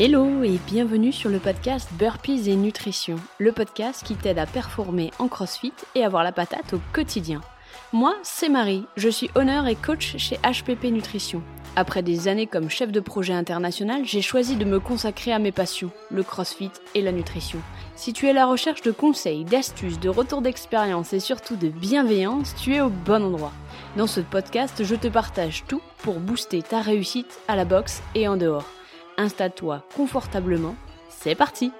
Hello et bienvenue sur le podcast Burpees et Nutrition, le podcast qui t'aide à performer en CrossFit et avoir la patate au quotidien. Moi, c'est Marie, je suis honneur et coach chez HPP Nutrition. Après des années comme chef de projet international, j'ai choisi de me consacrer à mes passions, le CrossFit et la nutrition. Si tu es à la recherche de conseils, d'astuces, de retours d'expérience et surtout de bienveillance, tu es au bon endroit. Dans ce podcast, je te partage tout pour booster ta réussite à la boxe et en dehors. Installe-toi confortablement, c'est parti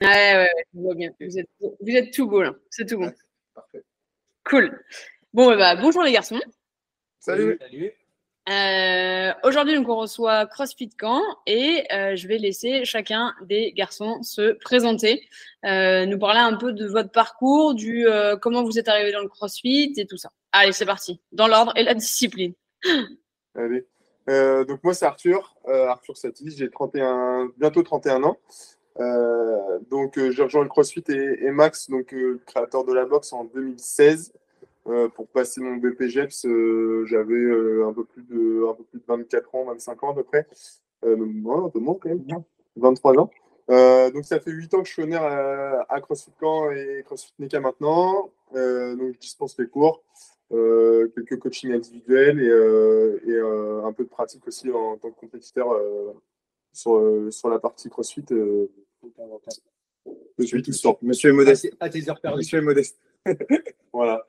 Ouais, ouais, ouais, je vois bien. Vous êtes, vous êtes tout beau là, c'est tout bon. Parfait. Cool. Bon, bah, bonjour les garçons. Salut. Euh, Aujourd'hui, donc, on reçoit CrossFit Camp et euh, je vais laisser chacun des garçons se présenter, euh, nous parler un peu de votre parcours, du euh, comment vous êtes arrivé dans le CrossFit et tout ça. Allez, c'est parti, dans l'ordre et la discipline. Allez. Euh, donc moi c'est Arthur, euh, Arthur Satis, j'ai 31, bientôt 31 ans. Euh, donc j'ai rejoint le CrossFit et, Max, donc créateur de la boxe en 2016. Euh, pour passer mon BPGEPS, j'avais un peu plus de un peu plus de 24 ans, 25 ans à peu près. Non, un peu moins quand même, 23 ans. Donc ça fait 8 ans que je suis honneur à, à CrossFit Camp et CrossFit NECA maintenant. Donc je dispense les cours, quelques coachings individuels et, euh, et euh, un peu de pratique aussi en, tant que compétiteur euh, sur, euh, sur la partie CrossFit. euh, je suis tout sur. Monsieur est modeste. À tes heures perdues. Monsieur est modeste. voilà.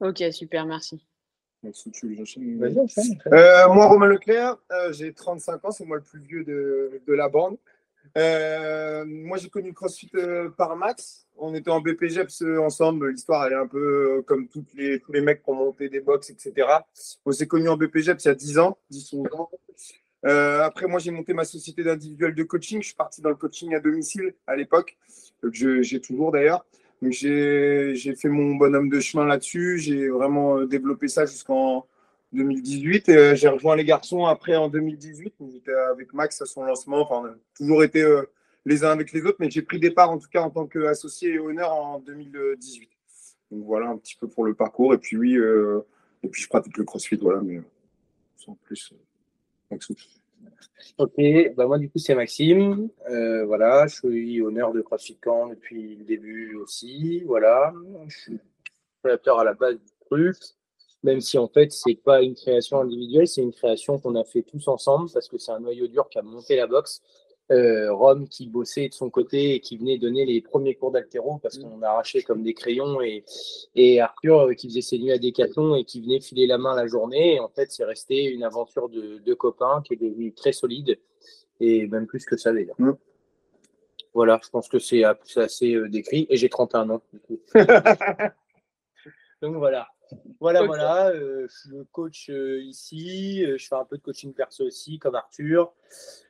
Ok, super, merci. Euh, moi, Romain Leclerc, euh, j'ai 35 ans, c'est moi le plus vieux de, de la bande. Euh, moi, j'ai connu CrossFit euh, par Max. On était en BPGEPS euh, ensemble. L'histoire, elle est un peu comme toutes les, tous les mecs qui ont monté des box, etc. On s'est connus en BPGEPS il y a 10 ans, 10 11 ans. Après, moi, j'ai monté ma société d'individuel de coaching. Je suis parti dans le coaching à domicile à l'époque, j'ai toujours d'ailleurs. J'ai fait mon bonhomme de chemin là-dessus. J'ai vraiment développé ça jusqu'en 2018. Et, euh, j'ai rejoint les garçons après en 2018. où J'étais avec Max à son lancement. Enfin, on a toujours été euh, les uns avec les autres, mais j'ai pris des parts en tout cas en tant qu'associé et honneur en 2018. Donc voilà un petit peu pour le parcours. Et puis oui, euh, et puis je pratique le CrossFit, voilà, mais sans plus. euh. Ok, bah moi du coup c'est Maxime. Voilà, je suis honneur de CrossFit Camp depuis le début aussi. Voilà, je suis créateur à la base du truc, même si en fait c'est pas une création individuelle, c'est une création qu'on a fait tous ensemble parce que c'est un noyau dur qui a monté la boxe. Euh, Rome qui bossait de son côté et qui venait donner les premiers cours d'altéro parce qu'on arrachait comme des crayons et, et Arthur euh, qui faisait ses nuits à Décathlon et qui venait filer la main la journée. Et en fait, c'est resté une aventure de, de copains qui est devenue très solide et même plus que ça d'ailleurs. Mm. Voilà, je pense que c'est c'est assez euh, décrit et j'ai 31 ans. du coup. Donc voilà. Voilà, voilà. euh, je suis le coach euh, ici. euh, je fais un peu de coaching perso aussi, comme Arthur.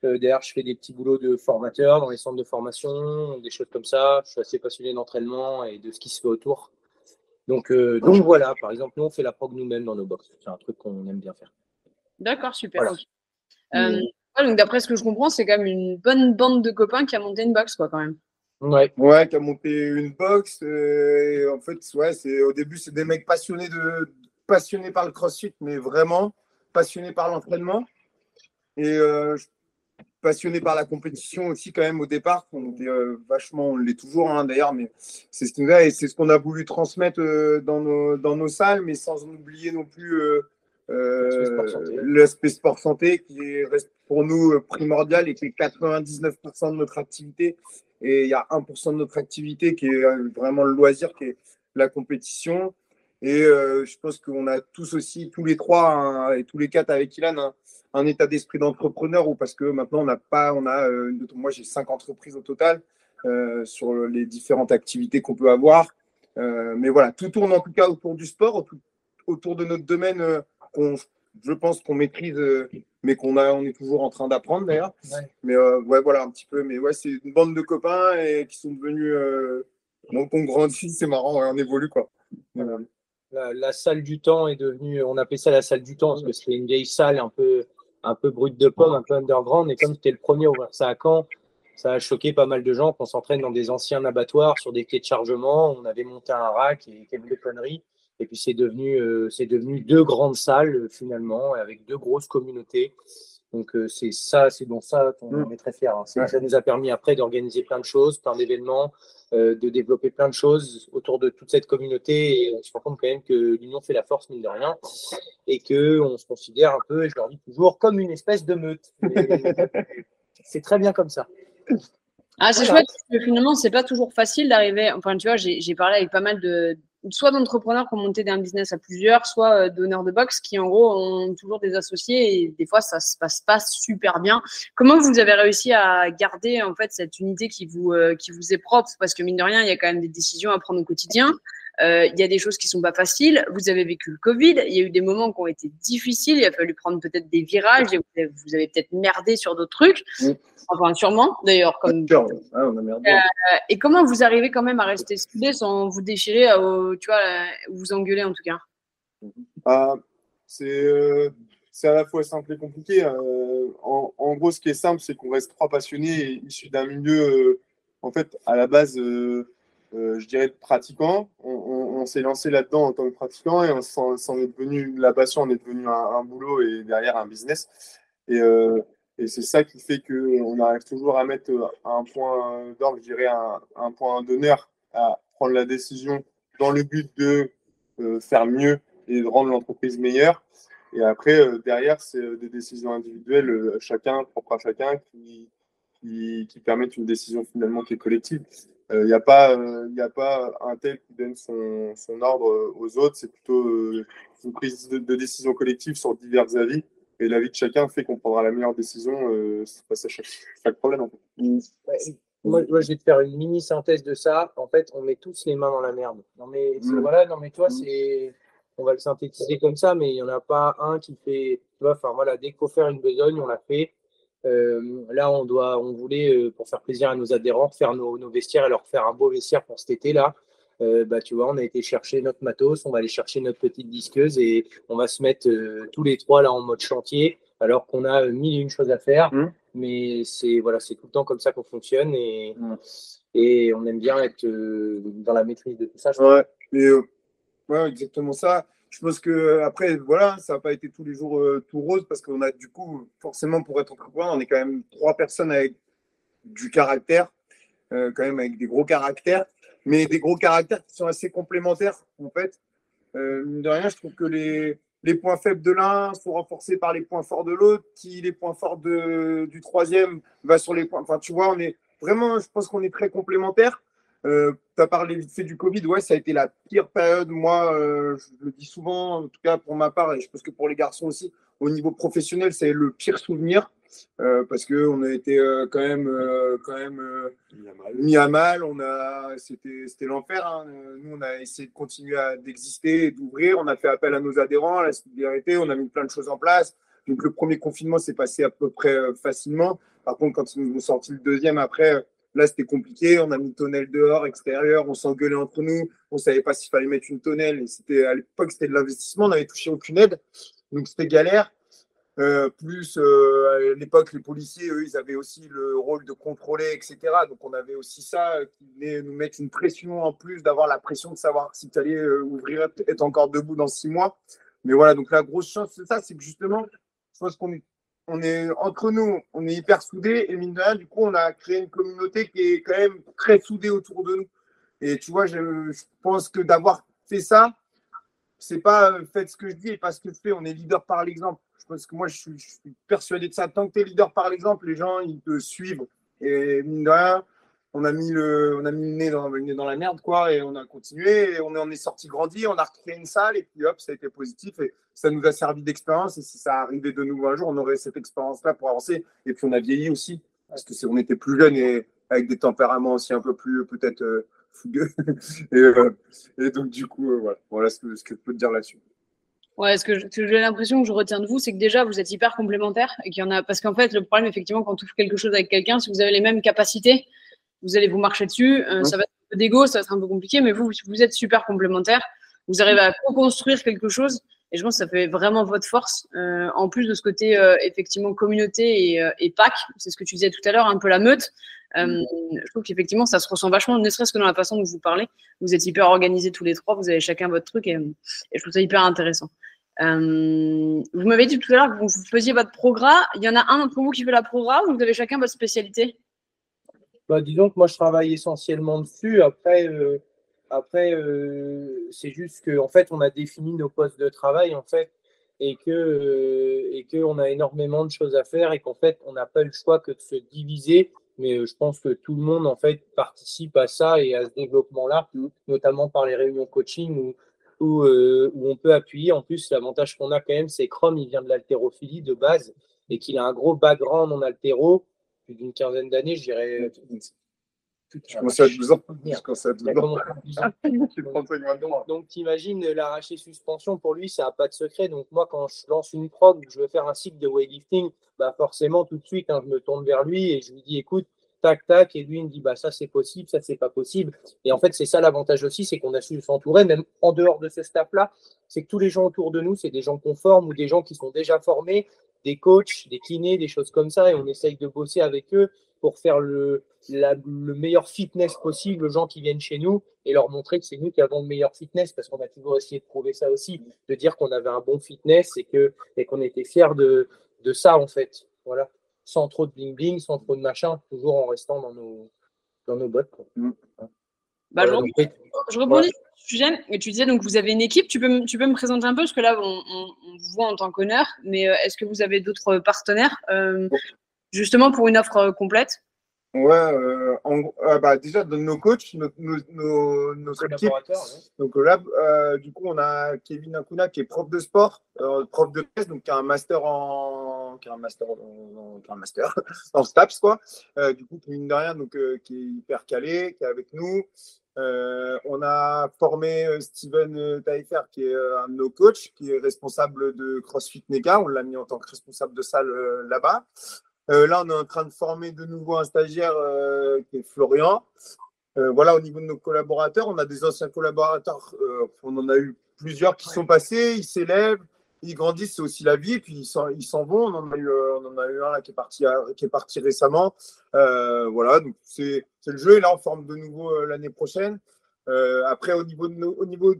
D'ailleurs, je fais des petits boulots de formateur dans les centres de formation, des choses comme ça. Je suis assez passionné d'entraînement et de ce qui se fait autour. Donc, donc voilà, par exemple, nous, on fait la prog nous-mêmes dans nos box. C'est un truc qu'on aime bien faire. D'accord, super. Voilà. ok. Ouais, donc d'après ce que je comprends, c'est quand même une bonne bande de copains qui a monté une box, quoi, quand même. Ouais, Ouais, qui a monté une box. euh, et en fait, ouais, c'est au début, c'est des mecs passionnés de passionnés par le CrossFit, mais vraiment passionnés par l'entraînement et euh, passionnés par la compétition aussi quand même au départ. On était euh, vachement, on l'est toujours hein, d'ailleurs, mais c'est ce qu'on a et c'est ce qu'on a voulu transmettre euh, dans nos dans nos salles, mais sans oublier non plus. L'aspect sport santé. qui est, reste pour nous euh, primordial et qui est 99% de notre activité et il y a 1% de notre activité qui est euh, vraiment le loisir, qui est la compétition. Et euh, je pense qu'on a tous aussi, tous les trois hein, et tous les quatre avec Ilan, un, état d'esprit d'entrepreneur ou parce que maintenant on n'a pas, on a, moi j'ai cinq entreprises au total sur les différentes activités qu'on peut avoir. Mais voilà, tout tourne en tout cas autour du sport, autour, de notre domaine qu'on, je pense qu'on maîtrise, euh, mais qu'on a, on est toujours en train d'apprendre d'ailleurs. Ouais. Mais euh, ouais, voilà un petit peu. Mais ouais, c'est une bande de copains et qui sont devenus, euh, donc on grandit, c'est marrant, ouais, on évolue quoi. Voilà. la, la salle du temps est devenue, on appelait ça la salle du temps parce que c'était une vieille salle un peu, un peu brute de pomme, un peu underground. Et comme c'était le premier à ouvrir ça à Caen, ça a choqué pas mal de gens qu'on s'entraîne dans des anciens abattoirs sur des clés de chargement. On avait monté un rack et quelques conneries. Et puis c'est devenu, c'est devenu deux grandes salles finalement, avec deux grosses communautés. Donc c'est ça, c'est dans ça qu'on mm. est très fiers. Hein. Ça nous a permis après d'organiser plein de choses, plein d'événements, de développer plein de choses autour de toute cette communauté. Et on se rend compte quand même que l'union fait la force, mine de rien, et qu'on se considère un peu, et je leur dis toujours, comme une espèce de meute. c'est très bien comme ça. Ah, c'est chouette, parce que finalement, c'est pas toujours facile d'arriver. Enfin, tu vois, j'ai parlé avec pas mal de, soit d'entrepreneurs qui ont monté un business à plusieurs, soit euh, d'honneurs de boxe qui, en gros, ont toujours des associés et des fois, ça se passe pas super bien. Comment vous avez réussi à garder, en fait, cette unité qui vous, euh, qui vous est propre? Parce que, mine de rien, il y a quand même des décisions à prendre au quotidien. Euh, il y a des choses qui sont pas faciles. Vous avez vécu le Covid. Il y a eu des moments qui ont été difficiles. Il a fallu prendre peut-être des virages. Et vous avez, peut-être merdé sur d'autres trucs. Enfin, sûrement, d'ailleurs. Comme... Euh, et comment vous arrivez quand même à rester soudés sans vous déchirer, tu vois, vous engueuler en tout cas? Ah, C'est c'est à la fois simple et compliqué. en, en, gros, ce qui est simple, c'est qu'on reste trois passionnés issus d'un milieu, en fait, à la base, euh, je dirais, pratiquant. On, on, s'est lancé là-dedans en tant que pratiquant et on s'en est devenu, la passion on est devenu un, boulot et derrière un business. Et, euh, c'est ça qui fait qu'on arrive toujours à mettre un point d'ordre, je dirais, un, un point d'honneur à prendre la décision dans le but de euh, faire mieux et de rendre l'entreprise meilleure. Et après, derrière, c'est des décisions individuelles, chacun, propre à chacun, qui, permettent une décision finalement qui est collective. Il euh, n'y a, pas, euh, a pas un tel qui donne son, son ordre aux autres, c'est plutôt euh, une prise de, décision collective sur divers avis. Et l'avis de chacun fait qu'on prendra la meilleure décision face à chaque, chaque problème. En fait. Moi, je vais te faire une mini synthèse de ça. En fait, on met tous les mains dans la merde. Non, mais mm. voilà, non, mais toi, mm. c'est. On va le synthétiser comme ça, mais il n'y en a pas un qui fait. Tu vois, enfin voilà, dès qu'il faut faire une besogne, on l'a fait. Euh, là, on doit, on voulait, euh, pour faire plaisir à nos adhérents, faire nos, vestiaires et leur faire un beau vestiaire pour cet été-là. Euh, bah, tu vois, on a été chercher notre matos, on va aller chercher notre petite disqueuse et on va se mettre tous les trois là en mode chantier, alors qu'on a mille et une choses à faire. Mmh. Mais c'est voilà, c'est tout le temps comme ça qu'on fonctionne et, mmh. et on aime bien être dans la maîtrise de tout ça. Ouais, ouais, exactement ça je pense que après, voilà, ça n'a pas été tous les jours euh, tout rose parce qu'on a du coup, forcément, pour être entrepreneur, on est quand même trois personnes avec du caractère, euh, quand même avec des gros caractères, mais des gros caractères qui sont assez complémentaires en fait. Euh, de rien, je trouve que les, les points faibles de l'un sont renforcés par les points forts de l'autre, qui les points forts de, du troisième va sur les points. Enfin, tu vois, on est vraiment, je pense qu'on est très complémentaires. Euh, tu as parlé vite fait du Covid, ouais, ça a été la pire période. Moi, euh, je le dis souvent, en tout cas pour ma part, et je pense que pour les garçons aussi, au niveau professionnel, c'est le pire souvenir. Euh, parce qu'on a été quand même, quand même mis à mal. On a, c'était, c'était l'enfer. Hein. Nous, on a essayé de continuer à d'exister et d'ouvrir. On a fait appel à nos adhérents, à la solidarité. On a mis plein de choses en place. Donc le premier confinement s'est passé à peu près facilement. Par contre, quand ils nous ont sorti le deuxième après, Là, c'était compliqué. On a mis une tonnelle dehors, extérieur. On s'engueulait entre nous. On savait pas s'il fallait mettre une tonnelle. Et c'était, à l'époque, c'était de l'investissement. On n'avait touché aucune aide. Donc, c'était galère. Euh, plus, euh, à l'époque, les policiers, eux, ils avaient aussi le rôle de contrôler, etc. Donc, on avait aussi ça euh, qui venait nous mettre une pression en plus, d'avoir la pression de savoir si tu allais ouvrir, être encore debout dans six mois. Mais voilà, donc la grosse chance, c'est ça, c'est que justement, je pense qu'on est on est entre nous, on est hyper soudés et mine de rien, du coup, on a créé une communauté qui est quand même très soudée autour de nous. Et tu vois, je, pense que d'avoir fait ça, c'est pas euh, faites ce que je dis et pas ce que je fais. On est leader par l'exemple. Je pense que moi, je suis, je suis persuadé de ça. Tant que tu es leader par l'exemple, les gens, ils te suivent. Et mine de rien, on a mis le, on a mis le nez dans, dans la merde, quoi, et on a continué, et on est sorti grandi, on a recréé une salle, et puis hop, ça a été positif, et ça nous a servi d'expérience, et si ça arrivait de nouveau un jour, on aurait cette expérience-là pour avancer, et puis on a vieilli aussi, parce que on était plus jeunes et avec des tempéraments aussi un peu plus, peut-être, euh, fougueux, euh, et, donc, du coup, euh, voilà, voilà ce que, ce que je peux te dire là-dessus. Ouais, ce que j'ai l'impression que je retiens de vous, c'est que déjà vous êtes hyper complémentaires et qu'il y en a parce qu'en fait le problème effectivement quand on touche quelque chose avec quelqu'un, si vous avez les mêmes capacités, vous allez vous marcher dessus. Euh, ça va être un peu d'ego, ça va être un peu compliqué, mais vous, vous êtes super complémentaires. Vous arrivez à co-construire quelque chose. Et je pense que ça fait vraiment votre force. Euh, en plus de ce côté, euh, effectivement, communauté et, et PAC, c'est ce que tu disais tout à l'heure, un peu la meute. Euh, je trouve qu'effectivement, ça se ressent vachement, ne serait-ce que dans la façon dont vous parlez. Vous êtes hyper organisés tous les trois, vous avez chacun votre truc et, je trouve ça hyper intéressant. Euh, vous m'avez dit tout à l'heure que vous faisiez votre programme. Il y en a un d'entre vous qui fait la programme ou vous avez chacun votre spécialité? Bah, Disons que moi, je travaille essentiellement dessus. Après, euh, après c'est juste qu'en en fait, on a défini nos postes de travail. En fait, et que euh, qu'on a énormément de choses à faire et qu'en fait on n'a pas le choix que de se diviser mais euh, je pense que tout le monde en fait participe à ça et à ce développement là notamment par les réunions coaching où où, euh, on peut appuyer en plus l'avantage qu'on a quand même c'est Chrome il vient de l'haltérophilie de base et qu'il a un gros background en haltéro plus d'une quinzaine d'années je dirais je commence à 12 ans. Je à 12 ans. Donc, t'imagines l'arracher suspension, pour lui, ça n'a pas de secret. Donc, moi, quand je lance une prog, je veux faire un cycle de weightlifting, bah forcément, tout de suite, hein, je me tourne vers lui et je lui dis, écoute, tac, tac, et lui, il me dit, bah, ça, c'est possible, ça, c'est pas possible. Et en fait, c'est ça l'avantage aussi, c'est qu'on a su s'entourer, même en dehors de ce staff-là, c'est que tous les gens autour de nous, c'est des gens conformes ou des gens qui sont déjà formés, des coachs, des kinés, des choses comme ça, et on essaye de bosser avec eux pour faire le, le meilleur fitness possible aux gens qui viennent chez nous et leur montrer que c'est nous qui avons le meilleur fitness parce qu'on a toujours essayé de prouver ça aussi, de dire qu'on avait un bon fitness et qu'on était fiers de, de ça en fait. Voilà. Sans trop de bling bling, sans trop de machin, toujours en restant dans nos, dans nos bottes. Mm. Bah, je, rebondis sur le sujet. Et tu disais donc vous avez une équipe. Tu peux, tu peux me présenter un peu parce que là on, on, vous voit en tant qu'honneur, mais euh, est-ce que vous avez d'autres partenaires euh, justement pour une offre euh, complète? Ouais, euh, euh, bah, déjà dans nos coachs, nos, nos, nos, équipes. Donc là, euh, du coup, on a Kevin Akuna qui est prof de sport, prof de thèse, donc qui a un master en, qui a un master, en, qui a un master en STAPS quoi. du coup, mine de rien, donc qui est hyper calé, qui est avec nous. On a formé Steven Taillefer, qui est un de nos coachs, qui est responsable de CrossFit Nega. On l'a mis en tant que responsable de salle là-bas. Euh, là, on est en train de former de nouveau un stagiaire euh, qui est Florian. Euh, voilà, au niveau de nos collaborateurs, on a des anciens collaborateurs. on en a eu plusieurs qui sont passés, ils s'élèvent, ils grandissent, c'est aussi la vie, puis ils s'en vont. On en, a eu, on en a eu un là qui est parti, qui est parti récemment. voilà, donc c'est le jeu. Et là, on forme de nouveau l'année prochaine. après, au niveau, de au niveau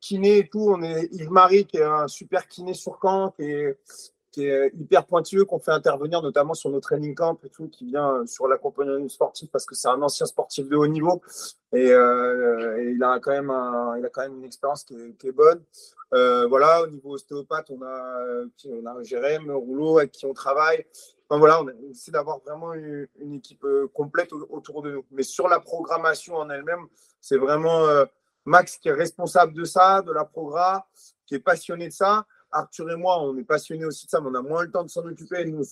kiné et tout, on est Yves-Marie qui est un super kiné sur camp, qui est, qui est hyper pointueux, qu'on fait intervenir notamment sur nos training camps et tout, qui vient sur l'accompagnement sportif parce que c'est un ancien sportif de haut niveau et, euh, il, a quand même il a quand même une expérience qui est, bonne. Euh, voilà, au niveau ostéopathe, on a, on a Jérém Rouleau avec qui on travaille. Enfin, voilà, on essaie d'avoir vraiment une, équipe euh, complète autour de nous. Mais sur la programmation en elle-même, c'est vraiment Max qui est responsable de ça, de la programme, qui est passionné de ça. Arthur et moi, on est passionnés aussi de ça, mais on a moins le temps de s'en occuper. Nous,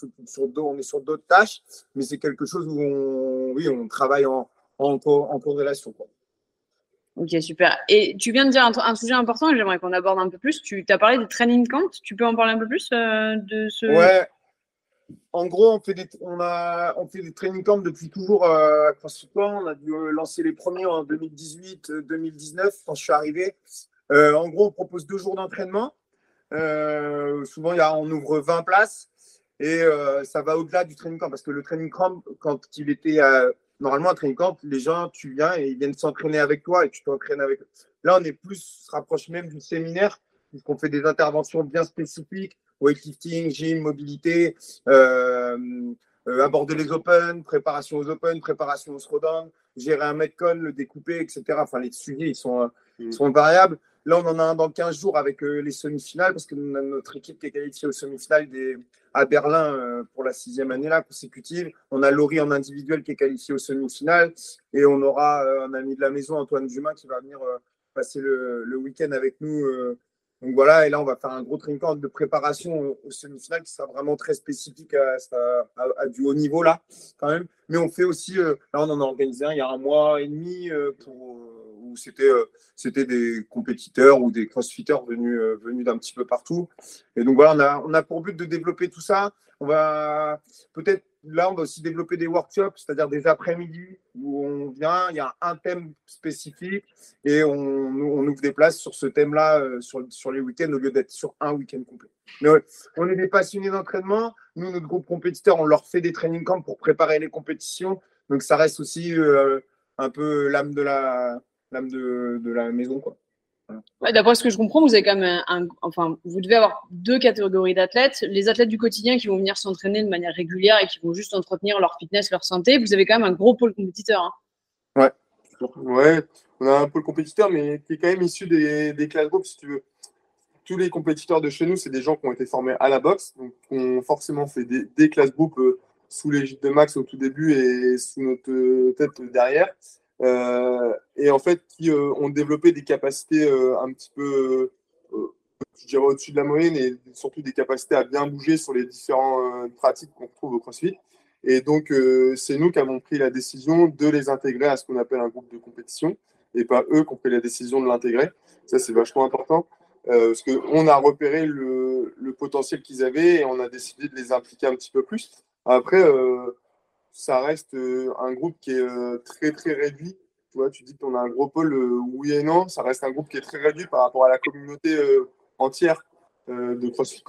on est sur d'autres tâches, mais c'est quelque chose où on, oui, on travaille en, en, en corrélation. Quoi. Ok, super. Et tu viens de dire un, sujet important j'aimerais qu'on aborde un peu plus. Tu as parlé des training camps. Tu peux en parler un peu plus euh, de ce. Ouais. En gros, on fait des, on a, on fait des training camps depuis toujours euh, à CrossFit On a dû euh, lancer les premiers en 2018-2019 quand je suis arrivé. en gros, on propose deux jours d'entraînement euh, souvent, y a, on ouvre 20 places et euh, ça va au-delà du training camp parce que le training camp, quand il était normalement un training camp, les gens, tu viens et ils viennent s'entraîner avec toi et tu t'entraînes avec eux. Là, on est plus, se rapproche même du séminaire puisqu'on fait des interventions bien spécifiques, weightlifting, gym, mobilité, euh, euh, aborder les open, préparation aux open, préparation au throwdown, gérer un metcon, le découper, etc. Enfin, les sujets, ils sont, ils sont variables. Là, on en a un dans 15 jours avec euh, les semi-finales parce que notre équipe qui est qualifiée aux semi-finales à Berlin euh, pour la sixième année consécutive. On a Laurie en individuel qui est qualifiée aux semi-finales et on aura euh, un ami de la maison, Antoine Dumas, qui va venir passer le, week-end avec nous. Donc voilà, et là, on va faire un gros trinquant de préparation aux, semi-finales qui sera vraiment très spécifique à, du haut niveau là, quand même. Mais on fait aussi, là, on en a organisé un il y a un mois et demi pour où c'était euh, c'était des compétiteurs ou des crossfitters venus, euh, venus d'un petit peu partout. Et donc voilà, on a, on a pour but de développer tout ça. On va peut-être là, on va aussi développer des workshops, c'est-à-dire des après-midi où on vient, il y a un thème spécifique et on, on ouvre des places sur ce thème-là euh, sur, les week-ends au lieu d'être sur un week-end complet. Mais on est des passionnés d'entraînement. Nous, notre groupe compétiteur, on leur fait des training camps pour préparer les compétitions. Donc ça reste aussi un peu l'âme de la, de la maison. Quoi. D'après ce que je comprends, vous avez quand même un, enfin, vous devez avoir deux catégories d'athlètes. Les athlètes du quotidien qui vont venir s'entraîner de manière régulière et qui vont juste entretenir leur fitness, leur santé. Vous avez quand même un gros pôle compétiteur. Hein. Ouais. Ouais, on a un pôle compétiteur, mais qui est quand même issu des, classes groupes, si tu veux. Tous les compétiteurs de chez nous, c'est des gens qui ont été formés à la boxe, donc qui ont forcément fait des, classes groupes euh, sous l'égide de Max au tout début et sous notre tête derrière. Euh, et en fait qui euh, ont développé des capacités euh, un petit peu, je dirais, au-dessus de la moyenne et surtout des capacités à bien bouger sur les différentes pratiques qu'on trouve au CrossFit. Et donc, c'est nous qui avons pris la décision de les intégrer à ce qu'on appelle un groupe de compétition et pas eux qui ont pris la décision de l'intégrer. Ça, c'est vachement important parce qu'on a repéré le potentiel qu'ils avaient et on a décidé de les impliquer un petit peu plus. Après, ça reste euh, un groupe qui est euh, très très réduit. Tu vois, tu dis qu'on a un gros pôle, euh, oui et non. Ça reste un groupe qui est très réduit par rapport à la communauté entière de CrossFit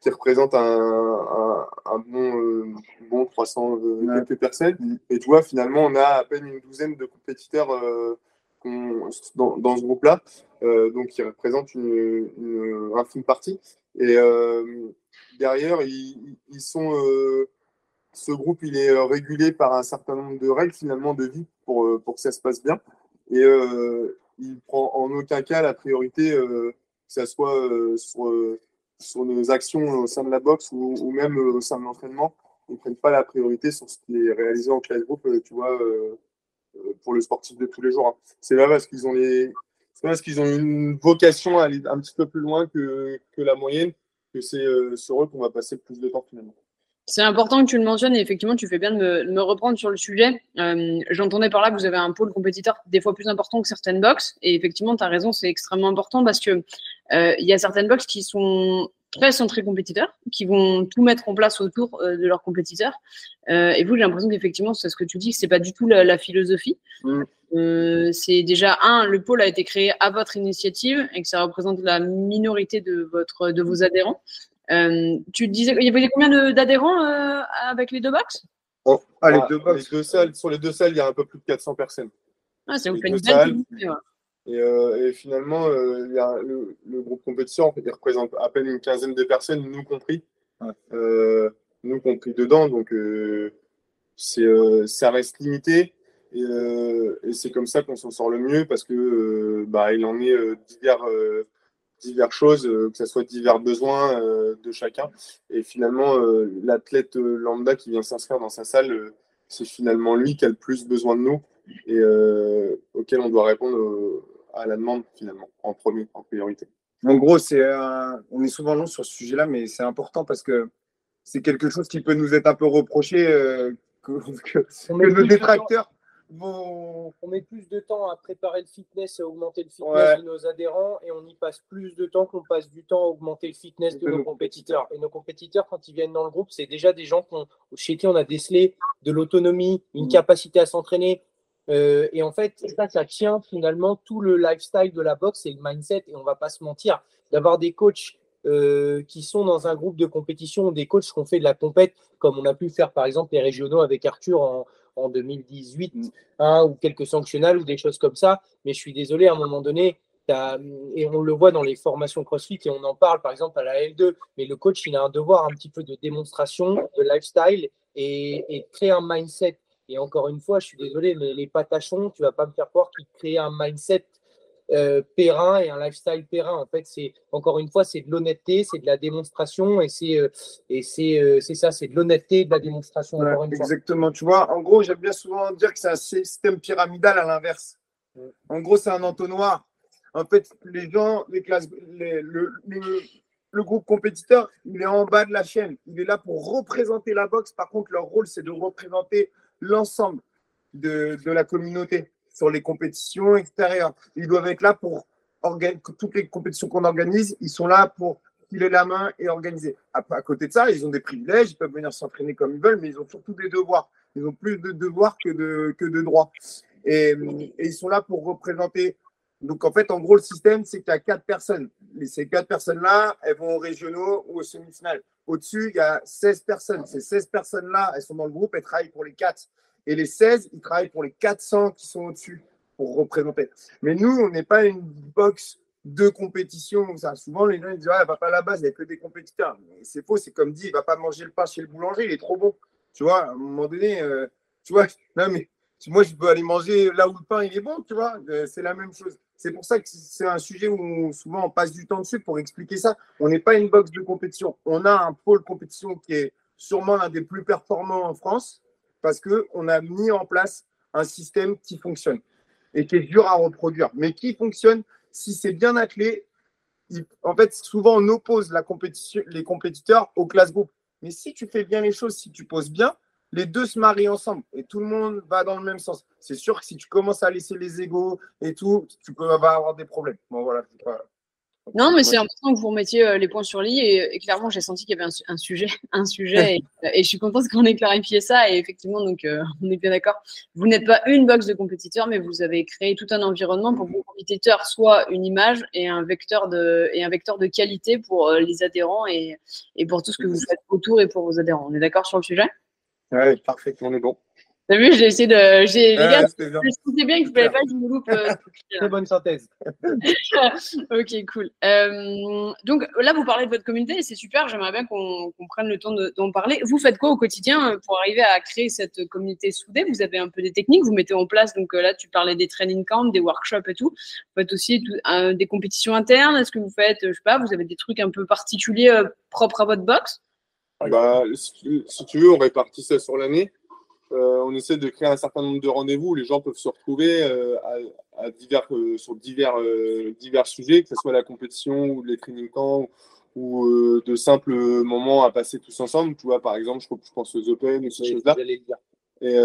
qui représente un, bon, bon 300 quelques personnes. Et tu vois, finalement, on a à peine une douzaine de compétiteurs dans, ce groupe-là, donc qui représente une, une, infime partie. Et derrière, ils, ils sont ce groupe, il est euh, régulé par un certain nombre de règles finalement de vie pour, euh, pour que ça se passe bien. Et euh, il prend en aucun cas la priorité, que ce soit sur, sur nos actions au sein de la boxe ou, même au sein de l'entraînement. Ils ne prennent pas la priorité sur ce qui est réalisé en classe groupe, tu vois, pour le sportif de tous les jours. Hein. C'est là parce qu'ils ont les, parce qu'ils ont une vocation à aller un petit peu plus loin que, que la moyenne, que c'est sur eux qu'on va passer le plus de temps finalement. C'est important que tu le mentionnes et effectivement, tu fais bien de me, reprendre sur le sujet. Euh, j'entendais par là que vous avez un pôle compétiteur des fois plus important que certaines boxes. Et effectivement, tu as raison, c'est extrêmement important parce que euh, il y a certaines boxes qui sont très centrées compétiteurs, qui vont tout mettre en place autour euh, de leurs compétiteurs. et vous, j'ai l'impression qu'effectivement, c'est ce que tu dis, que c'est pas du tout la, philosophie. Mm. c'est déjà un, le pôle a été créé à votre initiative et que ça représente la minorité de votre de vos adhérents. Euh, tu disais, il y avait combien d'adhérents euh, avec les deux box? Oh, ah, les deux box, deux salles, sur les deux salles, il y a un peu plus de 400 personnes. Ah, c'est une belle et, euh, et, finalement, y a le, groupe compétition, il représente à peine une quinzaine de personnes, nous compris. nous compris dedans, donc c'est ça reste limité. Et, et c'est comme ça qu'on s'en sort le mieux parce que bah, il en est divers diverses choses, euh, que ce soit divers besoins euh, de chacun. Et finalement, euh, l'athlète lambda qui vient s'inscrire dans sa salle, c'est finalement lui qui a le plus besoin de nous et auquel on doit répondre à la demande finalement en premier, en priorité. En gros, c'est on est souvent long sur ce sujet-là, mais c'est important parce que c'est quelque chose qui peut nous être un peu reproché que, que, que nos détracteurs on met plus de temps à préparer le fitness, à augmenter le fitness de nos adhérents et on y passe plus de temps qu'on passe du temps à augmenter le fitness de nos compétiteurs. Et nos compétiteurs, quand ils viennent dans le groupe, c'est déjà des gens chez qui on a décelé de l'autonomie, une mm. capacité à s'entraîner. Euh, et en fait, ça, ça tient finalement tout le lifestyle de la boxe et le mindset. Et on va pas se mentir, d'avoir des coachs euh, qui sont dans un groupe de compétition, des coachs qui ont fait de la compète, comme on a pu faire par exemple les régionaux avec Arthur en, en 2018, mm. hein, ou quelques sanctionnels ou des choses comme ça. Mais je suis désolé, à un moment donné, et on le voit dans les formations CrossFit et on en parle par exemple à la L2, mais le coach, il a un devoir un petit peu de démonstration, de lifestyle et, et créer un mindset. Et encore une fois, je suis désolé, mais les patachons, tu vas pas me faire croire qu'ils créent un mindset euh, périn et un lifestyle périn. En fait, c'est encore une fois, c'est de l'honnêteté, c'est de la démonstration et c'est euh, et c'est euh, c'est ça, c'est de l'honnêteté, de la démonstration. exactement. Tu vois, en gros, j'aime bien souvent dire que c'est un système pyramidal à l'inverse. En gros, c'est un entonnoir. En fait, les gens, les classes, le, le, groupe compétiteur, il est en bas de la chaîne. Il est là pour représenter la boxe. Par contre, leur rôle, c'est de représenter l'ensemble de, de la communauté sur les compétitions extérieures. Ils doivent être là pour toutes les compétitions qu'on organise, ils sont là pour filer la main et organiser. À, côté de ça, ils ont des privilèges, ils peuvent venir s'entraîner comme ils veulent, mais ils ont surtout des devoirs. Ils ont plus de devoirs que de, que de droits. Et, ils sont là pour représenter. Donc, en fait, en gros, le système, c'est qu'il y a quatre personnes. Ces quatre personnes-là, elles vont aux régionaux ou aux semi-finales. Au-dessus, il y a 16 personnes. Ces 16 personnes-là, elles sont dans le groupe, elles travaillent pour les quatre. Et les 16, ils travaillent pour les 400 qui sont au-dessus pour représenter. Mais nous, on n'est pas une box de compétition. Souvent, les gens ils disent ah, va pas à la base, il n'y a que des compétiteurs. C'est faux, c'est comme dit il va pas manger le pain chez le boulanger, il est trop bon. Tu vois, à un moment donné, euh, tu vois, non, mais moi, je peux aller manger là où le pain il est bon, tu vois, euh, c'est la même chose. C'est pour ça que c'est un sujet où souvent on passe du temps dessus pour expliquer ça. On n'est pas une box de compétition. On a un pôle compétition qui est sûrement l'un des plus performants en France parce qu'on a mis en place un système qui fonctionne et qui est dur à reproduire, mais qui fonctionne si c'est bien attelé. En fait, souvent, on oppose les compétiteurs aux classes groupes. Mais si tu fais bien les choses, si tu poses bien, les deux se marient ensemble et tout le monde va dans le même sens. C'est sûr que si tu commences à laisser les égaux et tout, tu peux avoir des problèmes. Bon, voilà, non, mais c'est important que vous remettiez euh, les points sur l'I et, clairement, j'ai senti qu'il y avait un, sujet, un sujet et, je suis contente qu'on ait clarifié ça et effectivement, donc euh, on est bien d'accord. Vous n'êtes pas une box de compétiteurs, mais vous avez créé tout un environnement pour que vos compétiteurs soient une image et un vecteur de, et un vecteur de qualité pour euh, les adhérents et, et pour tout ce que vous faites autour et pour vos adhérents. On est d'accord sur le sujet? Oui, parfait, on est bon. T'as vu, j'ai essayé de. J'ai, les gars, je sais bien que je ne pas que je me loupe. Euh, Très bonne synthèse. ok, cool. Euh, donc là, vous parlez de votre communauté et c'est super. J'aimerais bien qu'on, prenne le temps d'en parler. Vous faites quoi au quotidien euh, pour arriver à créer cette communauté soudée? Vous avez un peu des techniques, vous mettez en place. Donc là, tu parlais des training camps, des workshops et tout. Vous faites aussi des compétitions internes. Est-ce que vous faites, je sais pas, vous avez des trucs un peu particuliers propres à votre box? Bah, si tu veux, on répartit ça sur l'année. Euh, on essaie de créer un certain nombre de rendez-vous où les gens peuvent se retrouver euh, à, divers, euh, sur divers, divers sujets, que ce soit la compétition ou les training camps ou de simples moments à passer tous ensemble. Tu vois, par exemple, je, pense aux Open ou ces choses-là. Et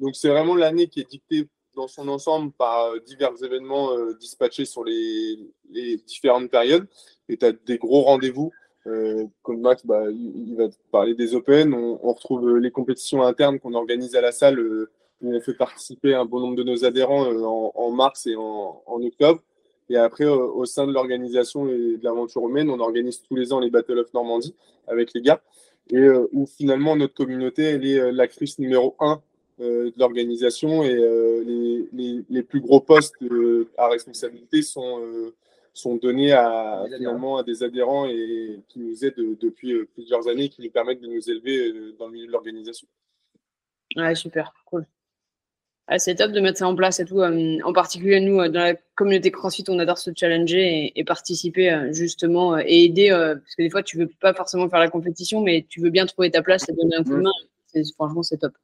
donc, c'est vraiment l'année qui est dictée dans son ensemble par divers événements dispatchés sur les, les différentes périodes. Et tu as des gros rendez-vous euh, comme Max, bah, il, va parler des Open. On, retrouve euh, les compétitions internes qu'on organise à la salle euh, où on fait participer un bon nombre de nos adhérents en, mars et en, octobre. Et après, au sein de l'organisation et de l'aventure humaine, on organise tous les ans les Battle of Normandie avec les gars. Et où finalement, notre communauté, elle est l'actrice numéro 1 de l'organisation. Et les, plus gros postes à responsabilité sont sont donnés à, finalement, à des adhérents et qui nous aident depuis euh, plusieurs années, qui nous permettent de nous élever euh, dans le milieu de l'organisation. Ouais, super, cool. c'est top de mettre ça en place et tout. Euh, en particulier, nous, dans la communauté CrossFit, on adore se challenger et, participer justement et aider. parce que des fois, tu veux pas forcément faire la compétition, mais tu veux bien trouver ta place et donner un coup de main. Franchement, c'est top.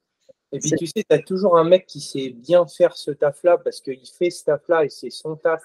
Et puis, tu sais, tu as toujours un mec qui sait bien faire ce taf-là parce qu'il fait ce taf-là et c'est son taf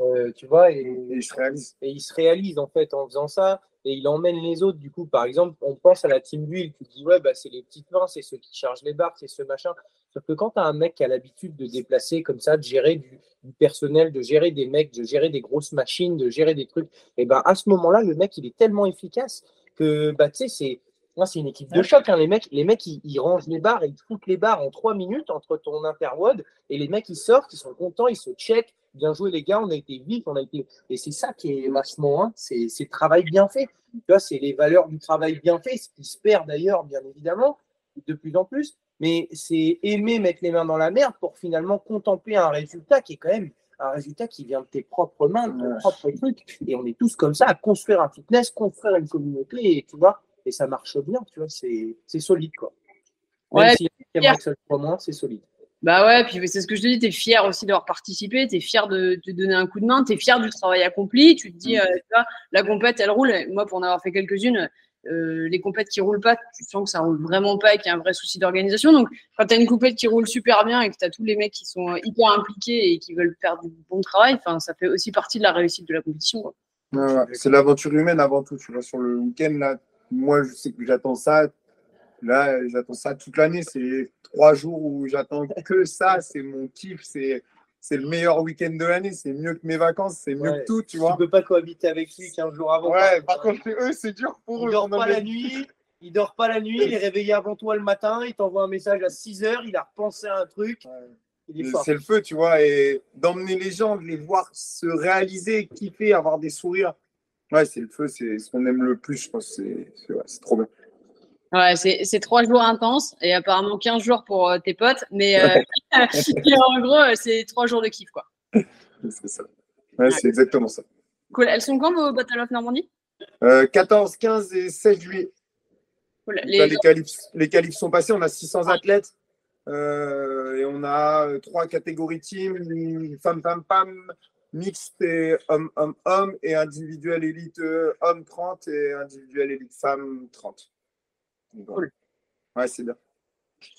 euh, tu vois, et, il se réalise. Et il se réalise en fait en faisant ça, et il emmène les autres. Du coup, par exemple, on pense à la team build, tu dis ouais, bah, c'est les petites mains, c'est ceux qui chargent les barres, c'est ce machin. Sauf que quand tu as un mec qui a l'habitude de déplacer comme ça, de gérer du, personnel, de gérer des mecs, de gérer des grosses machines, de gérer des trucs, et ben à ce moment-là, le mec il est tellement efficace que bah, tu sais, c'est moi, c'est une équipe de choc. Hein. Les mecs, les mecs ils, rangent les barres, ils foutent les barres en trois minutes entre ton interwod et les mecs ils sortent, ils sont contents, ils se checkent. Bien joué les gars, on a été vite, on a été. Et c'est ça qui est vachement, hein, c'est le travail bien fait. Tu vois, c'est les valeurs du travail bien fait, ce qui se perd d'ailleurs, bien évidemment, de plus en plus. Mais c'est aimer mettre les mains dans la merde pour finalement contempler un résultat qui est quand même un résultat qui vient de tes propres mains, de ton propre truc. Et on est tous comme ça à construire un fitness, construire une communauté, et tu vois, et ça marche bien, tu vois, c'est solide, quoi. Même ouais, si il y a moins, c'est solide. Bah ouais, puis c'est ce que je te dis, tu es fier aussi d'avoir participé, tu es fier de te donner un coup de main, tu es fier du travail accompli, tu te dis, mm. euh, tu vois, la compète, elle roule. Moi, pour en avoir fait quelques-unes, euh, les compètes qui roulent pas, tu sens que ça roule vraiment pas et qu'il y a un vrai souci d'organisation. Donc, quand tu as une compète qui roule super bien et que tu as tous les mecs qui sont hyper impliqués et qui veulent faire du bon travail, ça fait aussi partie de la réussite de la compétition. c'est l'aventure humaine avant tout. Tu vois, sur le week-end, là, moi, je sais que j'attends ça. Là, j'attends ça toute l'année. C'est trois jours où j'attends que ça. C'est mon kiff. C'est c'est le meilleur week-end de l'année. C'est mieux que mes vacances. C'est mieux que tout, tu vois. Tu peux pas cohabiter avec lui 15 jours avant. Ouais, par contre, eux, c'est dur pour eux. Dort pas la nuit. Il dort pas la nuit. Il est réveillé avant toi le matin. Il t'envoie un message à 6 heures. Il a repensé à un truc. C'est le feu, tu vois. Et d'emmener les gens, de les voir se réaliser, kiffer, avoir des sourires. Ouais, c'est le feu, c'est ce qu'on aime le plus, je pense. C'est trop bien. Ouais, c'est trois jours intenses et apparemment 15 jours pour euh, tes potes, mais euh, en gros, euh, c'est trois jours de kiff, quoi. C'est ça. Ouais, c'est exactement ça. Cool. Elles sont quand vos Battle of Normandie? 14, 15 et 16 juillet. Les, les, qualifs, les qualifs sont passés, on a 600 athlètes et on a trois catégories team, femme, femme, femme, mixte et homme, homme, homme, et individuel élite homme 30 et individuel élite femme 30. Cool. Ouais, c'est bien.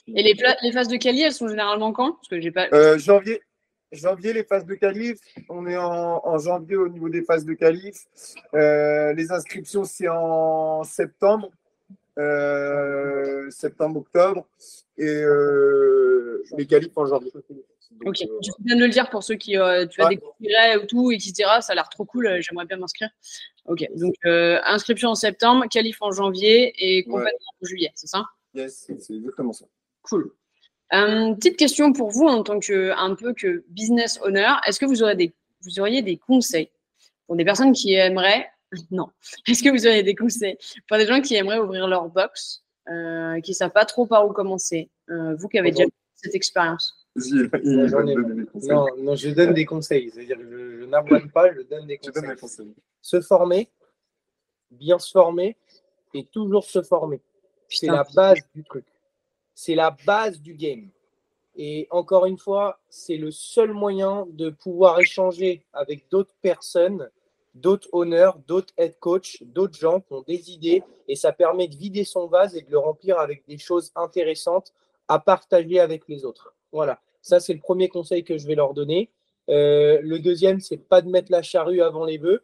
Et les, les, phases de quali, elles sont généralement quand? Parce que j'ai pas. Euh, janvier. Janvier, les phases de qualif. On est en, janvier au niveau des phases de qualif. Euh, les inscriptions, c'est en septembre. Euh, septembre, octobre. Et les qualifs en janvier. ok, tu viens de le dire pour ceux qui tu as des ou tout, etc. Ça a l'air trop cool. J'aimerais bien m'inscrire. Ok, donc euh, inscription en septembre, qualif en janvier et compétition en juillet, c'est ça? Yes, c'est exactement ça. Cool. Euh, petite question pour vous en tant que un peu que business owner, est-ce que vous aurez des vous auriez des conseils pour des personnes qui aimeraient non, est-ce que vous auriez des conseils pour des gens qui aimeraient ouvrir leur box, euh, qui savent pas trop par où commencer, euh, vous qui avez déjà cette expérience non, non, je donne des conseils. C'est-à-dire je, je n'abonne pas, je donne des conseils. Se former, bien se former et toujours se former. C'est la base du truc. C'est la base du game. Et encore une fois, c'est le seul moyen de pouvoir échanger avec d'autres personnes, d'autres honneurs, d'autres head coach, d'autres gens qui ont des idées. Et ça permet de vider son vase et de le remplir avec des choses intéressantes à partager avec les autres. Voilà, ça c'est le premier conseil que je vais leur donner. Euh, le deuxième, c'est pas de mettre la charrue avant les bœufs.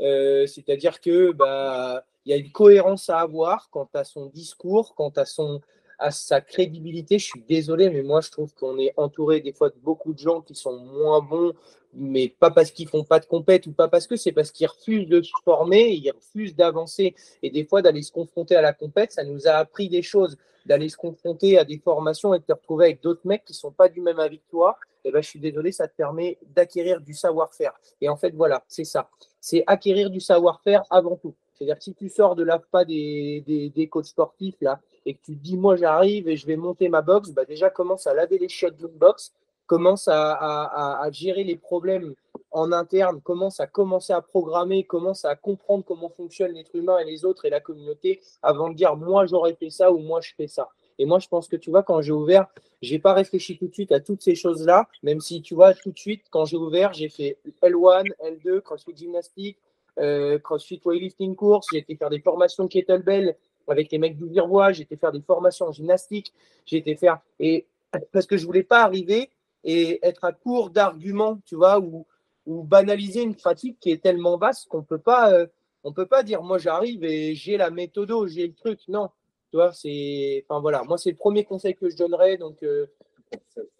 Euh, c'est-à-dire que bah il y a une cohérence à avoir quant à son discours, quant à son à sa crédibilité. Je suis désolé, mais moi je trouve qu'on est entouré des fois de beaucoup de gens qui sont moins bons, mais pas parce qu'ils font pas de compète ou pas parce que c'est parce qu'ils refusent de se former, ils refusent d'avancer et des fois d'aller se confronter à la compète. Ça nous a appris des choses d'aller se confronter à des formations et de te retrouver avec d'autres mecs qui sont pas du même avis que toi, eh ben, je suis désolé, ça te permet d'acquérir du savoir-faire. Et en fait, voilà, c'est ça. C'est acquérir du savoir-faire avant tout. C'est-à-dire que si tu sors de l'AFPA des, des, des coachs sportifs là, et que tu te dis, moi j'arrive et je vais monter ma box, bah déjà commence à laver les chiottes d'une box, commence à, gérer les problèmes en interne, commence à commencer à programmer, commence à comprendre comment fonctionnent l'être humain et les autres et la communauté avant de dire moi j'aurais fait ça ou moi je fais ça. Et moi je pense que tu vois, quand j'ai ouvert, j'ai pas réfléchi tout de suite à toutes ces choses-là, même si tu vois, tout de suite, quand j'ai ouvert, j'ai fait L1, L2, CrossFit gymnastique, euh, CrossFit weightlifting course, j'ai été faire des formations kettlebell avec les mecs du Virois, j'ai été faire des formations en gymnastique, j'ai été faire. Et parce que je voulais pas arriver et être à court d'arguments, tu vois, ou, banaliser une pratique qui est tellement vaste qu'on peut pas, euh, peut pas dire moi j'arrive et j'ai la méthode, j'ai le truc. Non, tu vois, c'est, enfin voilà, moi c'est le premier conseil que je donnerais. Donc, euh,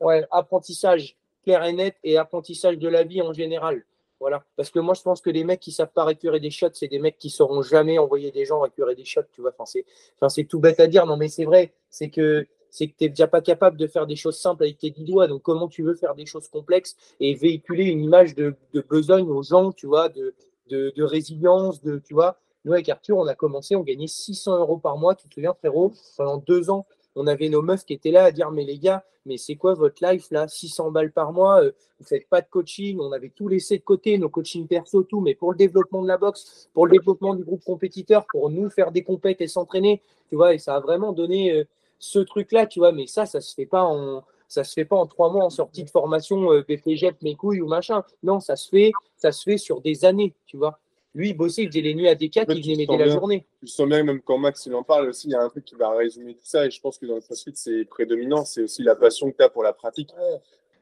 ouais, apprentissage clair et net et apprentissage de la vie en général. Voilà. Parce que moi, je pense que les mecs qui savent pas récupérer des shots, c'est des mecs qui sauront jamais envoyer des gens récupérer des shots, tu vois. Enfin, c'est, tout bête à dire, non, mais c'est vrai. C'est que c'est que tu n'es déjà pas capable de faire des choses simples avec tes dix doigts. Donc, comment tu veux faire des choses complexes et véhiculer une image de, besogne aux gens, tu vois, de, de, résilience, de, tu vois. Nous, avec Arthur, on a commencé, on gagnait 600 euros par mois, tu te souviens, frérot, pendant deux ans. On avait nos meufs qui étaient là à dire, mais les gars, mais c'est quoi votre life là? 600 balles par mois, euh, vous faites pas de coaching, on avait tout laissé de côté, nos coachings perso, tout, mais pour le développement de la boxe, pour le développement du groupe compétiteur, pour nous faire des compètes et s'entraîner, tu vois, et ça a vraiment donné, euh, ce truc-là, tu vois, mais ça, ça se fait pas en, ça se fait pas en trois mois en sortie de formation euh, mes couilles ou machin. Non, ça se fait, ça se fait sur des années, tu vois. Lui, il bossait, il faisait les nuits à D4, il venait m'aider la journée. Je sens bien, même quand Max il en parle aussi, il y a un truc qui va résumer tout ça, et je pense que dans le CrossFit, c'est prédominant, c'est aussi la passion que tu as pour la pratique.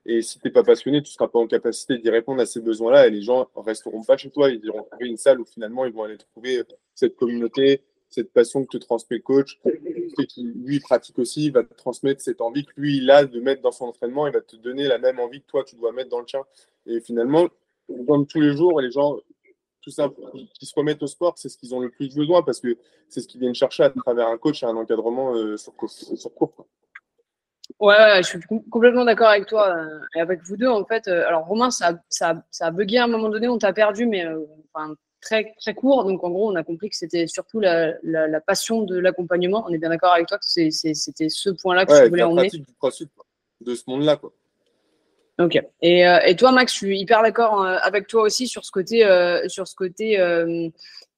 Et si tu n'es pas passionné, tu ne seras pas en capacité d'y répondre à ces besoins-là, et les gens resteront pas chez toi, ils iront trouver une salle où finalement ils vont aller trouver cette communauté, cette passion que te transmet le coach, qui lui pratique aussi, il va te transmettre cette envie que lui il a de mettre dans son entraînement, il va te donner la même envie que toi tu dois mettre dans le tien. Et finalement, comme tous les jours, les gens, tout ça, qui se remettent au sport, c'est ce qu'ils ont le plus besoin parce que c'est ce qu'ils viennent chercher à travers un coach et un encadrement euh, sur, sur cours. Ouais, je suis complètement d'accord avec toi euh, et avec vous deux en fait. Euh, alors Romain, ça, ça, ça a bugué à un moment donné, on t'a perdu, mais enfin, très, très court. Donc, en gros, on a compris que c'était surtout la, la, passion de l'accompagnement. On est bien d'accord avec toi que c'était ce point-là que tu voulais emmener. du de ce monde-là. Quoi. Ok. Et, euh, et, toi, Max, je suis hyper d'accord euh, avec toi aussi sur ce côté, euh, sur ce côté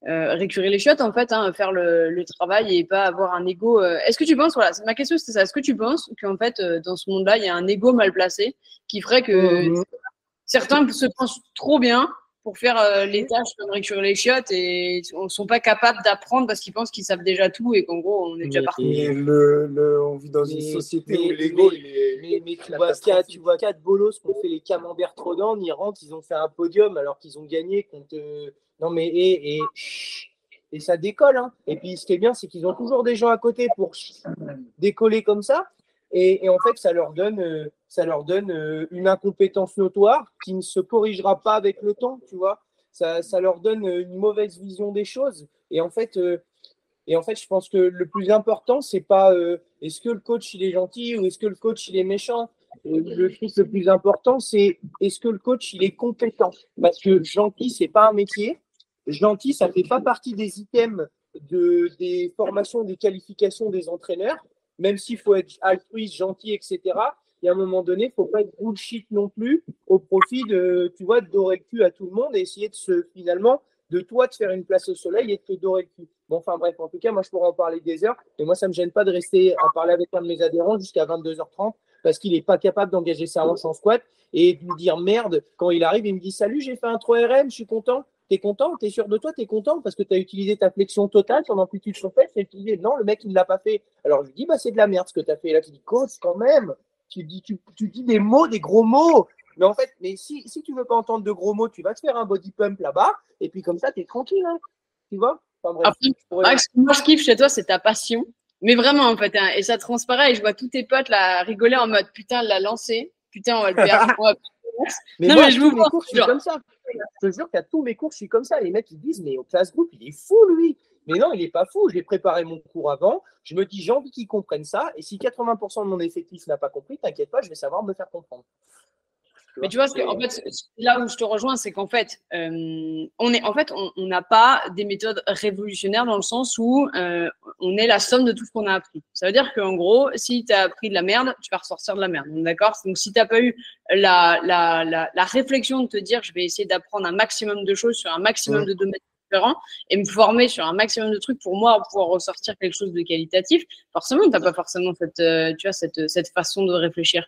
récurer les chiottes, en fait, hein, faire le, le, travail et pas avoir un ego. Est-ce que tu penses, voilà, ma question c'était ça, est-ce que tu penses qu'en fait, dans ce monde-là, il y a un ego mal placé qui ferait que mmh certains se pensent trop bien pour faire euh, les tâches comme récurer les chiottes et ne sont pas capables d'apprendre parce qu'ils pensent qu'ils savent déjà tout et qu'en gros on est déjà parti. Mais le, on vit dans une société où l'ego il est. Mais, mais tu, vois quatre, tu vois quatre bolos qui ont fait les camemberts Trodan, ils rentrent, ils ont fait un podium alors qu'ils ont gagné contre. Non mais et, et, et ça décolle. Hein. Et puis ce qui est bien, c'est qu'ils ont toujours des gens à côté pour décoller comme ça. Et, en fait, ça leur donne, euh, ça leur donne euh, une incompétence notoire qui ne se corrigera pas avec le temps, tu vois. Ça, ça leur donne euh, une mauvaise vision des choses. Et en fait, et en fait je pense que le plus important, c'est pas est-ce que le coach il est gentil ou est-ce que le coach il est méchant. Le truc le plus important, c'est est-ce que le coach il est compétent. Parce que gentil, c'est pas un métier. Gentil, ça fait pas partie des items de, des formations, des qualifications des entraîneurs même s'il faut être altruiste, gentil, etc., y a un moment donné, il ne faut pas être bullshit non plus au profit de, tu vois, de dorer le cul à tout le monde et essayer de se, finalement, de toi, de faire une place au soleil et de te dorer le cul. Bon, enfin bref, en tout cas, moi, je pourrais en parler des heures. Et moi, ça ne me gêne pas de rester à parler avec un de mes adhérents jusqu'à 22h30 parce qu'il n'est pas capable d'engager sa hanche en squat et de lui dire merde. Quand il arrive, il me dit Salut, j'ai fait un 3RM, je suis content. T'es content? T'es sûr de toi? T'es content? Parce que tu as utilisé ta flexion totale, ton amplitude sur fesse, utilisé. Non, le mec, il ne l'a pas fait. Alors je lui dis, bah, c'est de la merde ce que tu as fait. là, tu dis, coach, quand même, tu dis, tu, dis des mots, des gros mots. Mais en fait, mais si, si tu veux pas entendre de gros mots, tu vas te faire un body pump là-bas, et puis comme ça, tu es tranquille. Hein. Tu vois? Enfin, moi, je kiffe chez toi, c'est ta passion. Mais vraiment, en fait, hein, et ça transparaît, et je vois tous tes potes là rigoler en mode putain, l'a lancé, putain, on va le faire. mais non, mais je vous vois. je suis comme ça. Je te jure qu'à tous mes cours, je suis comme ça. Les mecs, ils disent, mais au classe group, il est fou, lui. Mais non, il n'est pas fou. J'ai préparé mon cours avant. Je me dis, j'ai envie qu'ils comprennent ça. Et si 80% de mon effectif n'a pas compris, t'inquiète pas, je vais savoir me faire comprendre. Mais tu vois, en fait, là où je te rejoins, c'est qu'en fait, euh, on est, en fait, on n'a pas des méthodes révolutionnaires dans le sens où euh, on est la somme de tout ce qu'on a appris. Ça veut dire qu'en gros, si tu as appris de la merde, tu vas ressortir de la merde. D'accord? Donc, si tu n'as pas eu la, la, la, la, réflexion de te dire, je vais essayer d'apprendre un maximum de choses sur un maximum de domaines différents et me former sur un maximum de trucs pour moi pouvoir ressortir quelque chose de qualitatif, forcément, tu n'as pas forcément cette, euh, tu vois, cette, cette façon de réfléchir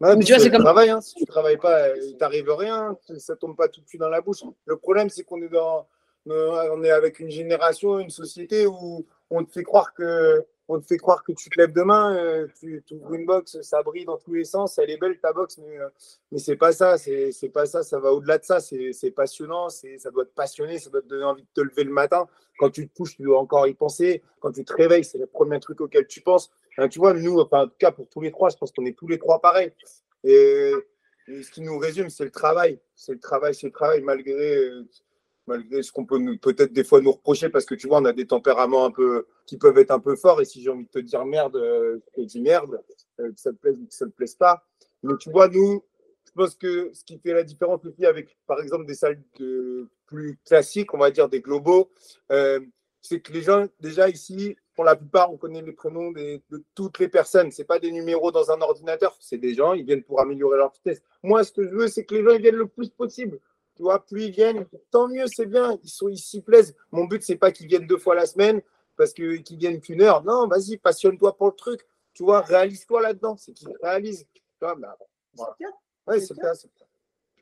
tu vois, c'est comme travail. Hein. Si tu travailles pas, il t'arrive rien. Ça tombe pas tout de suite dans la bouche. Le problème, c'est qu'on est dans, on est avec une génération, une société où on te fait croire que, on te fait croire que tu te lèves demain, euh, tu, ouvres une box, ça brille dans tous les sens, elle est belle ta box, mais, euh, c'est pas ça, c'est pas ça, ça va au-delà de ça, c'est passionnant, ça doit te passionner, ça doit te donner envie de te lever le matin. Quand tu te couches, tu dois encore y penser. Quand tu te réveilles, c'est le premier truc auquel tu penses. Tu vois, nous, enfin, en tout cas pour tous les trois, je pense qu'on est tous les trois pareils. Et, ce qui nous résume, c'est le travail. C'est le travail, c'est le travail, malgré, malgré ce qu'on peut peut-être des fois nous reprocher, parce que tu vois, on a des tempéraments un peu qui peuvent être un peu forts. Et si j'ai envie de te dire merde, euh, je te dis merde, euh, que ça te plaise ou que ça ne te plaise pas. Mais tu vois, nous, je pense que ce qui fait la différence aussi avec, par exemple, des salles plus classiques, on va dire des globaux, euh, c'est que les gens, déjà ici, pour la plupart, on connaît les prénoms de toutes les personnes. Ce pas des numéros dans un ordinateur, c'est des gens, ils viennent pour améliorer leur vitesse. Moi, ce que je veux, c'est que les gens ils viennent le plus possible. Tu vois, plus ils viennent, tant mieux, c'est bien. Ils sont s'y plaisent. Mon but, c'est pas qu'ils viennent deux fois la semaine parce que qu'ils viennent qu'une heure. Non, vas-y, passionne-toi pour le truc. Tu vois, réalise-toi là-dedans. C'est qu'ils réalisent. Tu vois, bah, Ouais, c'est bien.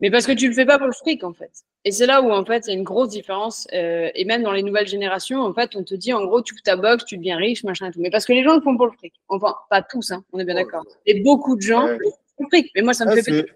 Mais parce que tu le fais pas pour le fric, en fait. Et c'est là où, en fait, il y a une grosse différence. Euh, et même dans les nouvelles générations, en fait, on te dit, en gros, tu ta box, tu deviens riche, machin et tout. Mais parce que les gens le font pour le fric. Enfin, pas tous, hein, on est bien d'accord. Et beaucoup de gens ouais. font le fric. Mais moi, ça me fait plaisir.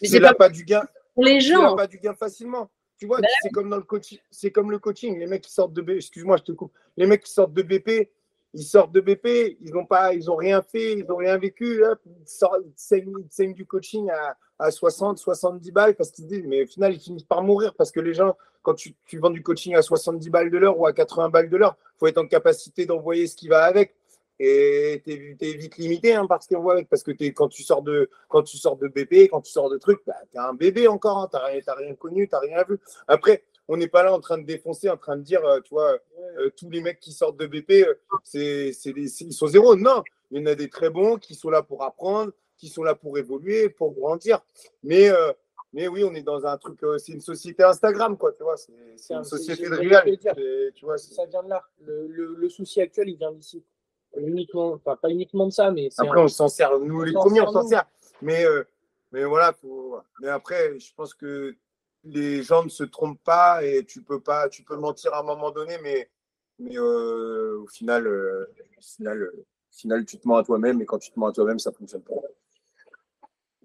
Mais c'est pas, pas du gain. Pour les gens. pas du gain facilement. Tu vois, bah c'est comme dans le coaching. C'est comme le coaching. Les mecs qui sortent de BP, excuse-moi, je te coupe. Les mecs qui sortent de BP, ils sortent de BP, ils n'ont pas, ils ont rien fait, ils n'ont rien vécu. ils, saignent, du coaching à, à 60, 70 balles parce qu'ils disent, mais au final, ils finissent par mourir parce que les gens, quand tu, tu vends du coaching à 70 balles de l'heure ou à 80 balles de l'heure, il faut être en capacité d'envoyer ce qui va avec. Et tu es, vite limité hein, par ce qu'on voit avec. Parce que es, quand, tu sors de, quand tu sors de BP, quand tu sors de trucs, bah, tu es un bébé encore. Hein, tu n'as rien, rien, connu, tu n'as rien vu. Après, on n'est pas là en train de défoncer, en train de dire, euh, tu vois, euh, tous les mecs qui sortent de BP, euh, c'est, ils sont zéro. Non, il y en a des très bons qui sont là pour apprendre, qui sont là pour évoluer, pour grandir. Mais, euh, mais oui, on est dans un truc, euh, c'est une société Instagram, quoi, tu vois. C'est, c'est C'est un- une société de réel. Tu vois, Ça vient de là. Le, le, le souci actuel, il vient d'ici. Uniquement, enfin, pas uniquement de ça, mais c'est Après, un- on s'en sert, nous On les premiers, on s'en sert. Mais, euh, mais voilà, faut... mais après, je pense que les gens ne se trompent pas et tu peux pas, tu peux mentir à un moment donné, mais, mais euh, au final, euh, au final, au final, tu te mens à toi-même et quand tu te mens à toi-même, ça fonctionne pas.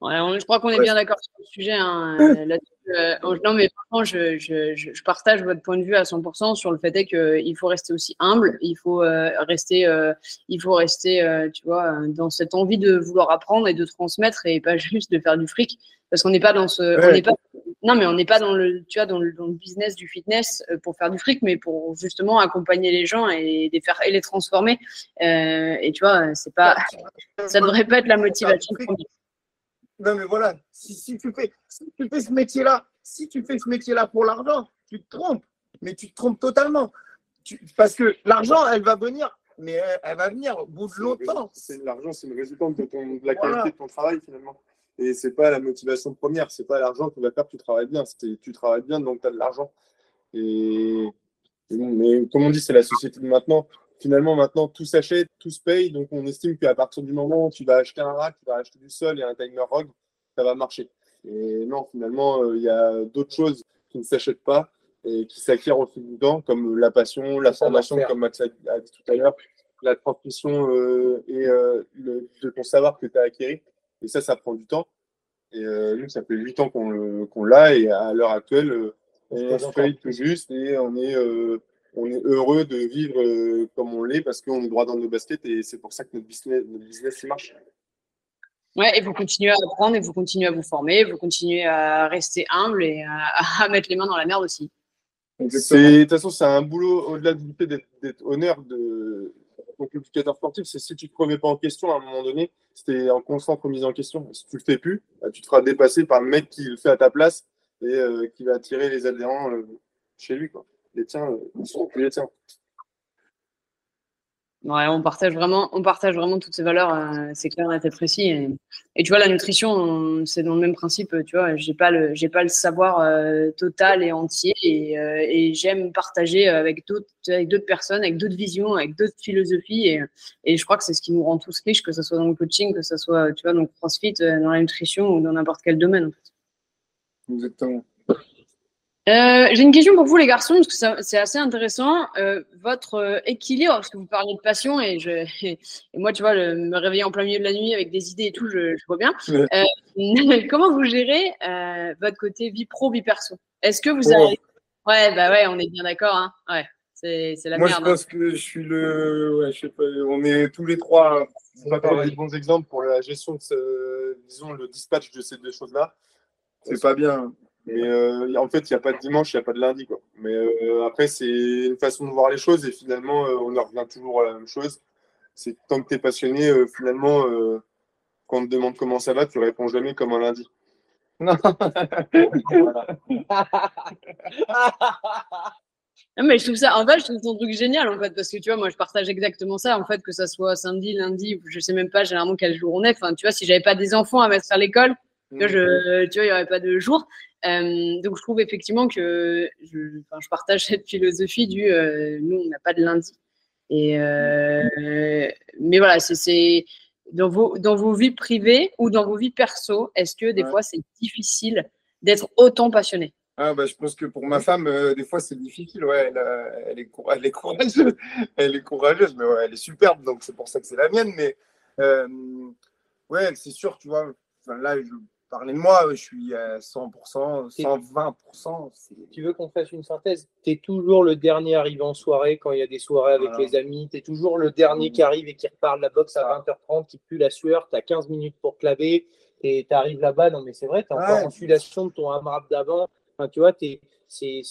Ouais, on- je crois qu'on est Ouais. bien d'accord sur le sujet. hein, euh, là-dessus. Euh, non, mais franchement, je, je, je, partage votre point de vue à 100% sur le fait qu'il faut rester aussi humble, il faut euh, rester, euh, il faut rester, euh, tu vois, euh, dans cette envie de vouloir apprendre et de transmettre et pas juste de faire du fric, parce qu'on n'est pas dans ce, on n'est pas, non, mais on n'est pas dans le, tu vois, dans le, dans le business du fitness euh, pour faire du fric, mais pour justement accompagner les gens et les faire et les transformer. Euh, et tu vois, c'est pas, ça devrait pas être la motivation. première. Non, mais voilà, si, si tu fais, si tu fais ce métier-là, si tu fais ce métier-là pour l'argent, tu te trompes, mais tu te trompes totalement. Tu- parce que l'argent, elle va venir, mais elle, elle va venir au bout de longtemps. L'argent, c'est une résultante de, ton, de la Voilà. qualité de ton travail finalement. Et c'est pas la motivation première, c'est pas l'argent qui va faire que tu travailles bien. Tu travailles bien donc tu as de l'argent. Et, et bon, mais comme on dit, c'est la société de maintenant. Finalement, maintenant, tout s'achète, tout se paye. Donc, on estime qu'à partir du moment où tu vas acheter un rack, tu vas acheter du sol et un timer rogue, ça va marcher. Et non, finalement, euh, il y a d'autres choses qui ne s'achètent pas et qui s'acquièrent au fil du temps, comme la passion, la formation, comme Max a a dit tout à l'heure, la transmission euh, et euh, le- de ton savoir que tu as acquis. Et ça, ça prend du temps. Et euh, nous, ça fait 8 ans qu'on l'a et à l'heure actuelle, on se paye paye tout juste et on est, euh, on est heureux de vivre euh, comme on l'est parce qu'on est droit dans nos baskets et c'est pour ça que notre business, notre business il marche. Ouais, et vous continuez à apprendre et vous continuez à vous former, vous continuez à rester humble et à, à mettre les mains dans la merde aussi. De toute façon, c'est un boulot au-delà du fait d'être honneur de éducateur sportif. C'est si tu ne te remets pas en question à un moment donné, c'était en constante remise en question. Si tu le fais plus, bah, tu te feras dépasser par le mec qui le fait à ta place et euh, qui va attirer les adhérents euh, chez lui. Quoi. Les tiens, euh, ils sont plus les tiens. Ouais, on partage vraiment, on partage vraiment toutes ces valeurs, euh, c'est clair, net et précis. Et, et tu vois, la nutrition, on- c'est dans le même principe. Tu vois, j'ai pas le, j'ai pas le savoir euh, total et entier, et, euh, et j'aime partager avec d'autres, avec d'autres personnes, avec d'autres visions, avec d'autres philosophies. Et, et je crois que c'est ce qui nous rend tous riches, que ce soit dans le coaching, que ce soit, tu vois, dans le CrossFit, dans la nutrition ou dans n'importe quel domaine. En fait. Exactement. Euh, J'ai une question pour vous, les garçons, parce que c'est assez intéressant. Euh, votre euh, équilibre, parce que vous parlez de passion, et, je, et moi, tu vois, le- me réveiller en plein milieu de la nuit avec des idées et tout, je, je vois bien. Ouais. Euh, comment vous gérez euh, votre côté vie pro, vie perso? Est-ce que vous Oh. avez. Ouais, bah ouais, on est bien d'accord. Hein. Ouais, c'est c'est la Moi, merde. je pense que je suis le. Ouais, je sais pas, on est tous les trois. On va pas des bons exemples pour la gestion de ce, disons, le dispatch de ces deux choses-là. C'est pas bien. Mais euh, en fait, il n'y a pas de dimanche, il n'y a pas de lundi. Quoi. Mais euh, après, c'est une façon de voir les choses et finalement, euh, on en revient toujours à la même chose. C'est que tant que tu es passionné, euh, finalement, euh, quand on te demande comment ça va, tu réponds jamais comme un lundi. Non. Non, mais je trouve ça, en fait, je trouve ton truc génial, en fait, parce que tu vois, moi, je partage exactement ça, en fait, que ça soit samedi, lundi, je sais même pas généralement quel jour on est. Enfin, tu vois, si j'avais pas des enfants à mettre à l'école, vois, je, tu vois, il n'y aurait pas de jour. Euh, donc, je trouve effectivement que je, enfin, je partage cette philosophie du euh, nous, on n'a pas de lundi. Et, euh, mais voilà, c'est- dans vos, dans vos vies privées ou dans vos vies perso, est-ce que des Ouais. fois c'est difficile d'être autant passionné? Ah, bah, je pense que pour ma femme, euh, des fois, c'est difficile. Ouais, elle, euh, elle est, elle est courageuse. Elle est courageuse, mais ouais, elle est superbe. Donc, c'est pour ça que c'est la mienne. Mais euh, ouais, c'est sûr, tu vois. Là, je parlais de moi, je suis à 100%, 120%. c'est- Tu veux qu'on fasse une synthèse? Tu es toujours le dernier arrivé en soirée quand il y a des soirées avec Voilà. les amis. Tu es toujours le dernier qui arrive et qui repart de la boxe à 20h30, qui pue la sueur. Tu as 15 minutes pour te laver et tu arrives là-bas. Non, mais c'est vrai, tu es encore Ouais. en sudation de ton AMRAP d'avant. Enfin, tu vois, t'es- c'est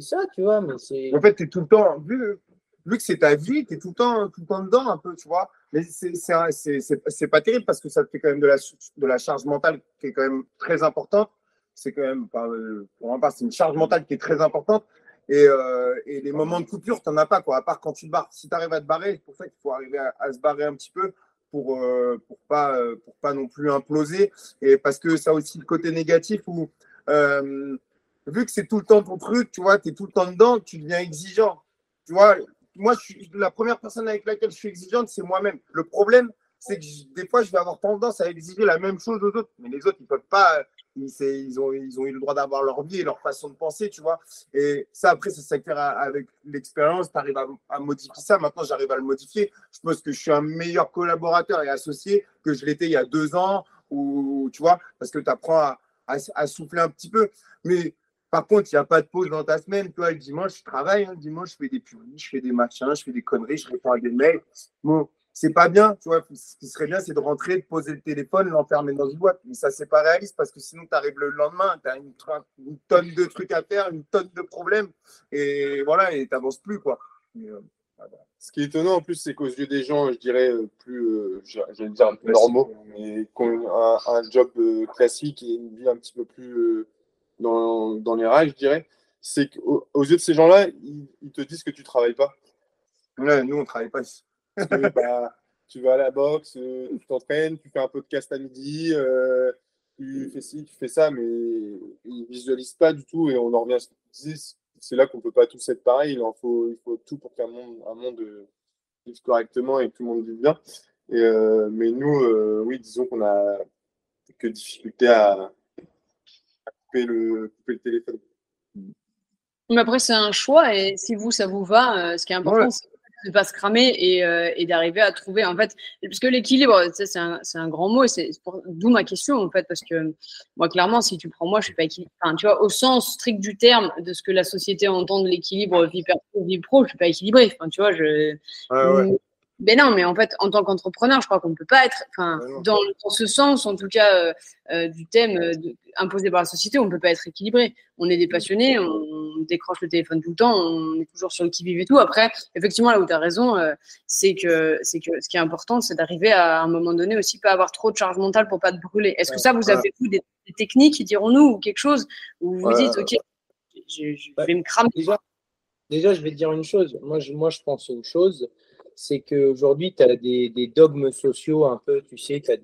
ça, tu vois. Mais c'est. En fait, tu es tout le temps, vu, vu que c'est ta vie, tu es tout le, temps, tout le temps dedans un peu, tu vois. Mais c'est- c'est un- c'est c'est- c'est pas terrible parce que ça te fait quand même de la, de la charge mentale qui est quand même très importante. c'est quand même, pour ma part, c'est une charge mentale qui est très importante. Et, et les moments de coupure, tu n'en as pas, quoi, à part quand tu te barres. Si tu arrives à te barrer, c'est pour ça qu'il faut arriver à, se barrer un petit peu pour ne pour pas, pour pas non plus imploser. Et parce que ça a aussi le côté négatif où, vu que c'est tout le temps ton truc, tu vois, tu es tout le temps dedans, tu deviens exigeant. Tu vois, moi, je suis, la première personne avec laquelle je suis exigeante, c'est moi-même. Le problème, c'est que des fois, je vais avoir tendance à exiger la même chose aux autres. Mais les autres, ils peuvent pas. Ils, ils, ont, ils ont eu le droit d'avoir leur vie et leur façon de penser, tu vois. Et ça, après, ça s'acquiert avec l'expérience. Tu arrives à, modifier ça. Maintenant, j'arrive à le modifier. Je pense que je suis un meilleur collaborateur et associé que je l'étais il y a deux ans, ou, tu vois, parce que tu apprends à, à, souffler un petit peu. Mais par contre, il n'y a pas de pause dans ta semaine. Toi, le dimanche, je travaille. Hein. Le dimanche, je fais des publics, je fais des machins, je fais des conneries, je réponds à des mails. Bon, c'est pas bien. Tu vois, ce qui serait bien, c'est de rentrer, de poser le téléphone, l'enfermer dans une boîte. Mais ça, c'est pas réaliste parce que sinon, tu arrives le lendemain, tu as une, tonne de trucs à faire, une tonne de problèmes. Et voilà, et tu n'avances plus. quoi. Euh, ce qui est étonnant en plus, c'est qu'aux yeux des gens, je dirais euh, plus, euh, j'allais dire un peu normaux, mais qui ont un, un job classique et une vie un petit peu plus dans, dans les rails, je dirais, c'est qu'aux yeux de ces gens-là, ils, te disent que tu ne travailles pas. Ouais, nous, on ne travaille pas. bah, tu vas à la boxe, euh, tu t'entraînes, tu fais un podcast à midi, euh, tu fais ci, tu fais ça, mais ils ne visualisent pas du tout et on en revient à ce que. C'est là qu'on ne peut pas tous être pareil. Il, en faut, il faut tout pour qu'un monde, un monde euh, vive correctement et que tout le monde vive bien. Et, mais nous, oui, disons qu'on a que difficulté à, le, téléphone. Mais après, c'est un choix et si vous, ça vous va, euh, ce qui est important, c'est de ne pas se cramer et, euh, et d'arriver à trouver, en fait, parce que l'équilibre, c'est un, un, grand mot, c'est d'où ma question, en fait, parce que moi, clairement, si tu prends moi, je suis pas équilibré. Enfin, tu vois, au sens strict du terme de ce que la société entend de l'équilibre vie perso, vie pro, je suis pas équilibré. Enfin, tu vois, je. Ben non, mais en fait, en tant qu'entrepreneur, je crois qu'on ne peut pas être, enfin, dans, ce sens, en tout cas, euh, euh, du thème euh, imposé par la société, on ne peut pas être équilibré. On est des passionnés, on, décroche le téléphone tout le temps, on est toujours sur le qui-vive et tout. Après, effectivement, là où tu as raison, c'est que, c'est que ce qui est important, c'est d'arriver à, un moment donné aussi pas avoir trop de charge mentale pour pas te brûler. Est-ce que ça, vous avez vous des, techniques, dirons-nous, ou quelque chose où vous vous dites, OK, je, vais me cramer déjà, déjà, je vais te dire une chose. Moi, je, moi, je pense une chose c'est qu'aujourd'hui, tu as des, des, dogmes sociaux un peu, tu sais, tu as,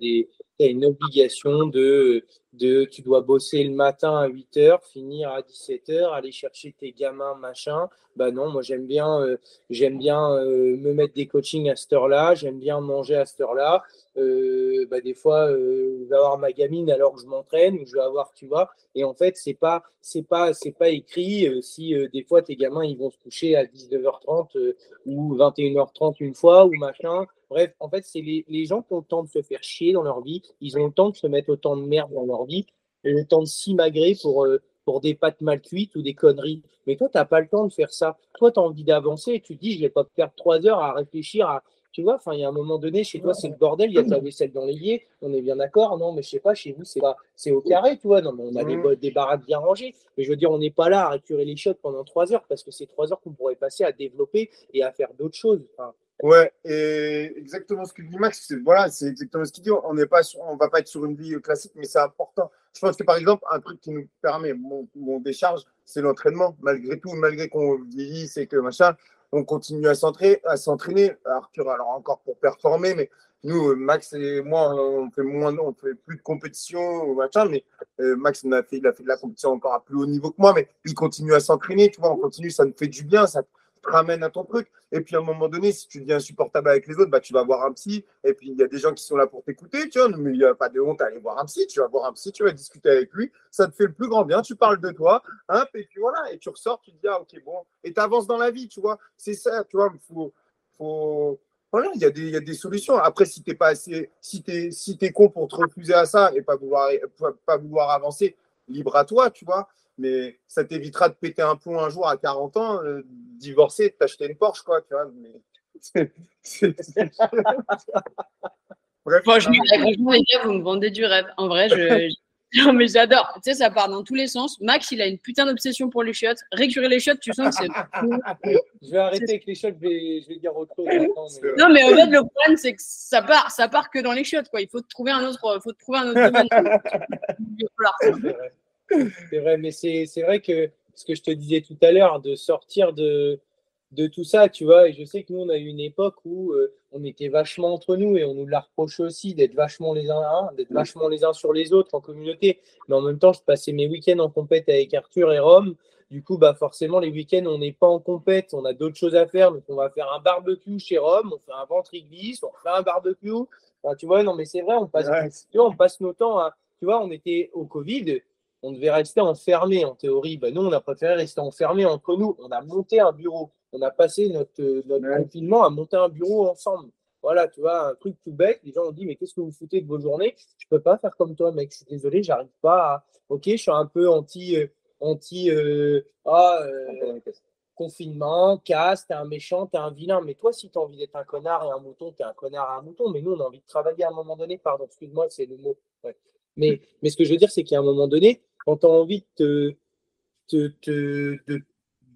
as, une obligation de, de, tu dois bosser le matin à 8 heures, finir à 17 heures, aller chercher tes gamins, machin. Bah non, moi j'aime bien, euh, j'aime bien euh, me mettre des coachings à cette heure-là, j'aime bien manger à cette heure-là. Euh, bah, des fois, je vais avoir ma gamine alors que je m'entraîne, ou je vais avoir, tu vois. Et en fait, c'est pas, pas, pas écrit si des fois tes gamins ils vont se coucher à 19h30 ou 21h30 une fois ou machin. Bref, en fait, c'est les, les, gens qui ont le temps de se faire chier dans leur vie, ils ont le temps de se mettre autant de merde dans leur vie, et le temps de s'imagrer pour, euh, pour des pâtes mal cuites ou des conneries. Mais toi, tu n'as pas le temps de faire ça. Toi, tu as envie d'avancer, tu te dis, je ne vais pas perdre trois heures à réfléchir à. Tu vois, enfin, il y a un moment donné, chez toi, c'est le bordel, il y a ta vaisselle dans l'évier, on est bien d'accord, non, mais je sais pas, chez vous, c'est pas, c'est au carré, tu vois, non, mais on a des, des baraques bien rangées, mais je veux dire, on n'est pas là à récurer les shots pendant trois heures, parce que c'est trois heures qu'on pourrait passer à développer et à faire d'autres choses. Enfin, Ouais, et exactement ce que dit Max, c'est voilà, c'est exactement ce qu'il dit. On n'est pas, on va pas être sur une vie classique, mais c'est important. Je pense que par exemple, un truc qui nous permet, où on décharge, c'est l'entraînement. Malgré tout, malgré qu'on vieillit, c'est que machin, on continue à s'entraîner, à s'entraîner. Arthur, alors encore pour performer, mais nous, Max et moi, on fait moins, on fait plus de compétition machin, mais euh, Max il a fait, il a fait de la compétition encore à plus haut niveau que moi, mais il continue à s'entraîner, tu vois, on continue, ça nous fait du bien, ça, ramène à ton truc. Et puis à un moment donné, si tu deviens insupportable avec les autres, bah, tu vas voir un psy. Et puis il y a des gens qui sont là pour t'écouter, tu vois. Mais il n'y a pas de honte à aller voir un psy. Tu vas voir un psy, tu vas discuter avec lui. Ça te fait le plus grand bien. Tu parles de toi. Hein, et puis voilà. Et tu ressors, tu te dis, ah, ok, bon. Et tu avances dans la vie, tu vois. C'est ça, tu vois. Faut, faut... Voilà, il y, a des, y a des solutions. Après, si tu n'es pas assez, si tu es, si es con pour te refuser à ça et pas vouloir, pas vouloir avancer, libre à toi, tu vois mais ça t'évitera de péter un pont un jour à 40 ans, euh, divorcer, t'acheter une Porsche, quoi, tu vois. Mais... Bref, franchement, les gars, vous me vendez du rêve. En vrai, je. Non, mais j'adore. Tu sais, ça part dans tous les sens. Max, il a une putain d'obsession pour les chiottes. Récurer les chiottes, tu sens que c'est. je vais arrêter avec les chiottes, je vais, je vais dire autre chose. Non, mais en fait, le problème, c'est que ça part, ça part que dans les chiottes, quoi. Il faut te trouver un autre, faut te trouver un autre domaine. c'est vrai, mais c'est vrai que ce que je te disais tout à l'heure, de sortir de, de tout ça, tu vois. Et je sais que nous, on a eu une époque où euh, on était vachement entre nous et on nous l'a reproché aussi d'être vachement les uns à un, d'être vachement les uns sur les autres en communauté. Mais en même temps, je passais mes week-ends en compète avec Arthur et Rome. Du coup, bah forcément, les week-ends, on n'est pas en compète, on a d'autres choses à faire. Donc, on va faire un barbecue chez Rome, on fait un ventre glisse, on fait un barbecue. tu vois, non, mais c'est vrai, on passe, tu vois, on passe nos temps à. Tu vois, on était au Covid, on devait rester enfermé en théorie. Bah, nous, on a préféré rester enfermé entre nous. On a monté un bureau on a passé notre, notre confinement à monter un bureau ensemble. Voilà, tu vois, un truc tout bête. Les gens ont dit, mais qu'est-ce que vous foutez de vos journées? Je peux pas faire comme toi, mec. Je suis désolé, j'arrive pas à. Ok, je suis un peu anti. Euh, anti euh, ah, euh, confinement, casse, t'es un méchant, t'es un vilain. Mais toi, si tu as envie d'être un connard et un mouton, t'es un connard et un mouton. Mais nous, on a envie de travailler à un moment donné. Pardon, excuse-moi, c'est le mot. Mais, mais ce que je veux dire, c'est qu'à un moment donné, quand tu as envie de te,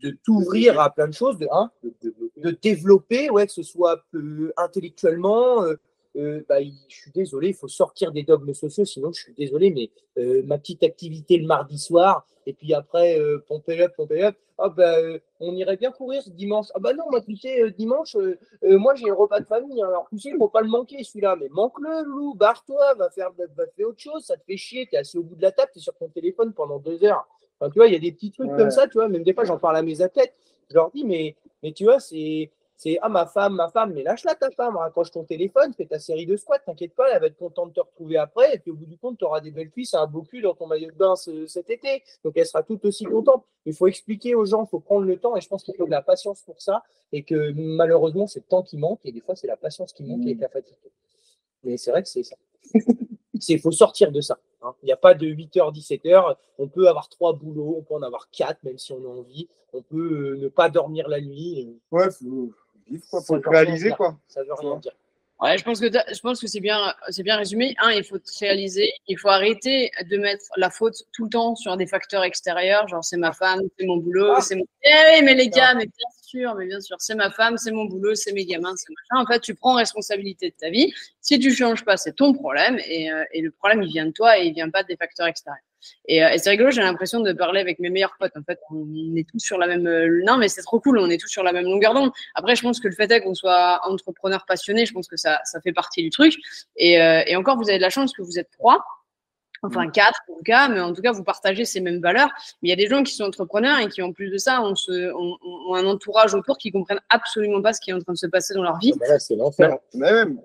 de t'ouvrir à plein de choses, de, hein, développer, ouais, que ce soit euh, intellectuellement. Euh, euh, bah, je suis désolé, il faut sortir des dogmes sociaux, sinon je suis désolé, mais ma petite activité le mardi soir, et puis après, pomper up, pomper up, ah, bah, on irait bien courir ce dimanche. Ah bah non, moi tu sais, dimanche, moi j'ai un repas de famille, hein. alors tu sais, il ne faut pas le manquer celui-là, mais manque-le, loup, barre-toi, va faire, va faire autre chose, ça te fait chier, tu es assis au bout de la table, tu es sur ton téléphone pendant deux heures tu vois, il y a des petits trucs comme ça, tu vois, même des fois, j'en parle à mes athlètes. Je leur dis, mais, mais tu vois, c'est, c'est ah, ma femme, ma femme, mais lâche-la ta femme, raccroche ton téléphone, fais ta série de squats, t'inquiète pas, elle va être contente de te retrouver après. Et puis au bout du compte, tu auras des belles cuisses, un beau cul dans ton maillot de bain cet été. Donc elle sera tout aussi contente. Il faut expliquer aux gens, il faut prendre le temps. Et je pense qu'il faut de la patience pour ça. Et que malheureusement, c'est le temps qui manque. Et des fois, c'est la patience qui manque et la fatigue. Mais c'est vrai que c'est ça. Il faut sortir de ça. Hein. Il n'y a pas de 8h, 17h. On peut avoir trois boulots, on peut en avoir quatre, même si on a envie. On peut euh, ne pas dormir la nuit. Ouais, faut vivre, quoi. Réaliser, quoi. Ça veut rien dire. Ouais, je pense que je pense que c'est bien, c'est bien résumé. Un, il faut réaliser, il faut arrêter de mettre la faute tout le temps sur des facteurs extérieurs, genre c'est ma femme, c'est mon boulot, ah. c'est mon. Eh mais les gars, mais bien sûr, mais bien sûr, c'est ma femme, c'est mon boulot, c'est mes gamins, c'est machin. En fait, tu prends responsabilité de ta vie. Si tu changes pas, c'est ton problème et, euh, et, le problème il vient de toi et il vient pas des facteurs extérieurs. Et, euh, et c'est rigolo, j'ai l'impression de parler avec mes meilleurs potes. En fait, on est tous sur la même. Euh, non, mais c'est trop cool, on est tous sur la même longueur d'onde. Après, je pense que le fait est qu'on soit entrepreneur passionné, je pense que ça, ça fait partie du truc. Et, euh, et encore, vous avez de la chance que vous êtes trois enfin quatre en tout cas, mais en tout cas, vous partagez ces mêmes valeurs. Mais il y a des gens qui sont entrepreneurs et qui, en plus de ça, ont, ce, ont, un entourage autour qui comprennent absolument pas ce qui est en train de se passer dans leur vie. Ah bah c'est l'enfer. Même.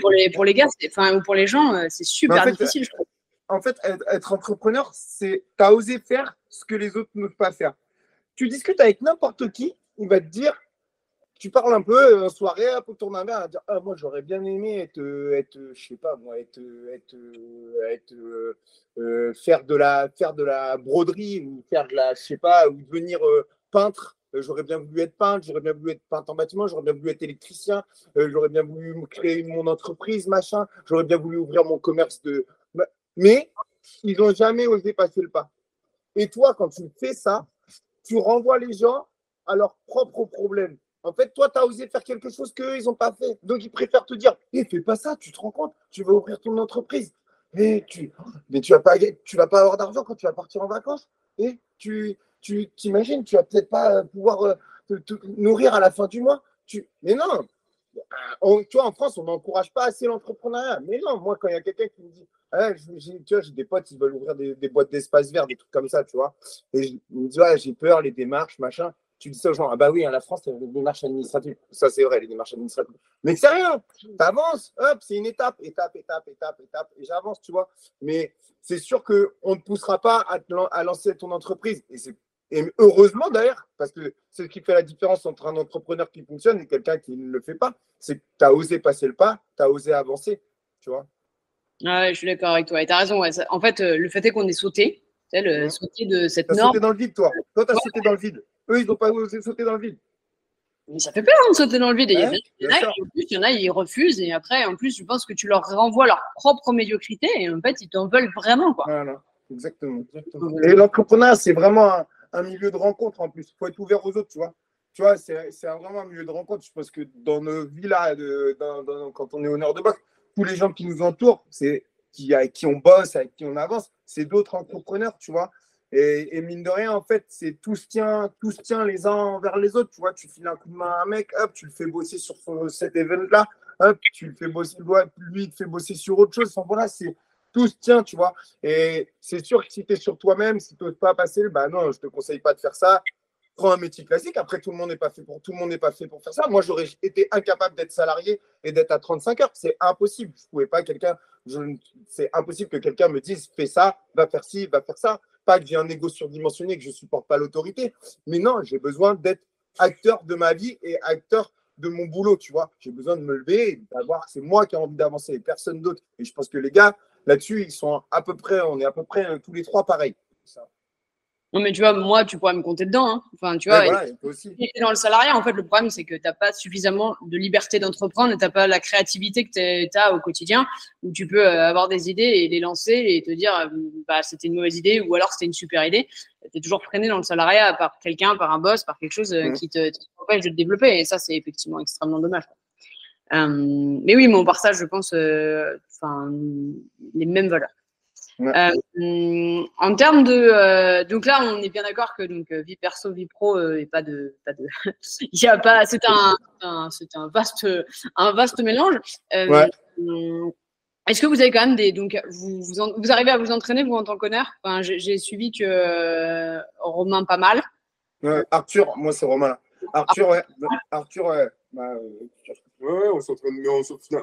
Pour les, pour les gars, enfin, ou pour les gens, c'est super difficile, je trouve en fait, être, entrepreneur, c'est tu as osé faire ce que les autres peuvent pas faire. Tu discutes avec n'importe qui, il va te dire, tu parles un peu euh, en soirée, pour tourner un verre, à dire ah, moi j'aurais bien aimé être, être, je sais pas moi, être, être, être euh, faire de la faire de la broderie ou faire de la, je sais pas, ou devenir euh, peintre. J'aurais bien voulu être peintre, j'aurais bien voulu être peintre en bâtiment, j'aurais bien voulu être électricien, j'aurais bien voulu créer mon entreprise, machin, j'aurais bien voulu ouvrir mon commerce de, mais ils n'ont jamais osé passer le pas. Et toi, quand tu fais ça, tu renvoies les gens à leurs propres problèmes. En fait, toi, tu as osé faire quelque chose qu'eux, ils n'ont pas fait. Donc, ils préfèrent te dire Eh, fais pas ça, tu te rends compte, tu vas ouvrir ton entreprise. Et tu mais tu vas vas pas avoir d'argent quand tu vas partir en vacances. Et tu tu t'imagines, tu vas peut-être pas pouvoir euh, te, nourrir à la fin du mois. Tu, mais non, tu vois, en France, on n'encourage pas assez l'entrepreneuriat. Mais non, moi, quand il y a quelqu'un qui me dit J'ai, tu vois, j'ai des potes, ils veulent ouvrir des, boîtes d'espace vert, des trucs comme ça, tu vois. Et je, me dis, ouais, j'ai peur, les démarches, machin. Tu dis ça aux gens, ah bah oui, hein, la France, les démarches administratives. Ça, c'est vrai, les démarches administratives. Mais c'est rien, t'avances, hop, c'est une étape, étape, étape, étape, étape, et j'avance, tu vois. Mais c'est sûr qu'on ne poussera pas à, lancer ton entreprise. Et, c'est, et heureusement d'ailleurs, parce que ce qui fait la différence entre un entrepreneur qui fonctionne et quelqu'un qui ne le fait pas, c'est que tu as osé passer le pas, tu as osé avancer, tu vois. Ah je suis d'accord avec toi. Et tu as raison. En fait, euh, le fait est qu'on ait sauté. Tu sais, le sauté de cette norme. sauté dans le vide, toi. Toi, tu as sauté dans le vide. Eux, ils n'ont pas osé sauter dans le vide. Mais ça fait peur hein, de sauter dans le vide. il, y en a, il y en a, ils refusent. Et après, en plus, je pense que tu leur renvoies leur propre médiocrité. Et en fait, ils t'en veulent vraiment. Quoi. Voilà, exactement. Et l'entrepreneuriat, c'est vraiment un, milieu de rencontre en plus. Il faut être ouvert aux autres, tu vois. Tu vois, c'est vraiment un milieu de rencontre. Je pense que dans nos villas, de, quand on est au nord de boxe, tous les gens qui nous entourent, c'est qui, avec qui on bosse, avec qui on avance, c'est d'autres entrepreneurs, tu vois. Et, mine de rien, en fait, c'est tout se tient, tout se tient les uns vers les autres. Tu vois, tu files un coup de main à un mec, hop, tu le fais bosser sur cet event-là, hop, tu le fais bosser, lui, il te fait bosser sur autre chose. Enfin, voilà, c'est tout se tient, tu vois. Et c'est sûr que si tu es sur toi-même, si tu peux pas passer, bah non, je te conseille pas de faire ça. Prends un métier classique. Après, tout le monde n'est pas fait pour tout le monde n'est pas fait pour faire ça. Moi, j'aurais été incapable d'être salarié et d'être à 35 heures. C'est impossible. Je pouvais pas quelqu'un. C'est impossible que quelqu'un me dise fais ça, va faire ci, va faire ça pas que j'ai un ego surdimensionné, que je supporte pas l'autorité. Mais non, j'ai besoin d'être acteur de ma vie et acteur de mon boulot, tu vois. J'ai besoin de me lever d'avoir, c'est moi qui ai envie d'avancer et personne d'autre. Et je pense que les gars, là-dessus, ils sont à peu près, on est à peu près euh, tous les trois pareils. Non, mais tu vois, moi, tu pourrais me compter dedans. Hein. Enfin, tu vois, aussi. dans le salariat, en fait, le problème, c'est que tu n'as pas suffisamment de liberté d'entreprendre et tu n'as pas la créativité que tu as au quotidien où tu peux euh, avoir des idées et les lancer et te dire, euh, bah, c'était une mauvaise idée ou alors c'était une super idée. Tu es toujours freiné dans le salariat par quelqu'un, par un boss, par quelque chose euh, mmh. qui te, empêche de te développer. Et ça, c'est effectivement extrêmement dommage. mais oui, mais on partage, je pense, enfin, les mêmes valeurs. Euh, en termes de, euh, donc là, on est bien d'accord que donc vie perso, vie pro, et pas de, pas de, y a pas, c'est un, c'est un vaste, un vaste mélange. Euh, est-ce que vous avez quand même des, donc vous, vous, arrivez à vous entraîner vous en tant qu'honneur? Enfin, j'ai, suivi que Romain pas mal. Arthur, moi c'est Romain. Arthur, ouais. Arthur, ouais. Bah, ouais, on s'entraîne, mais on s'entraîne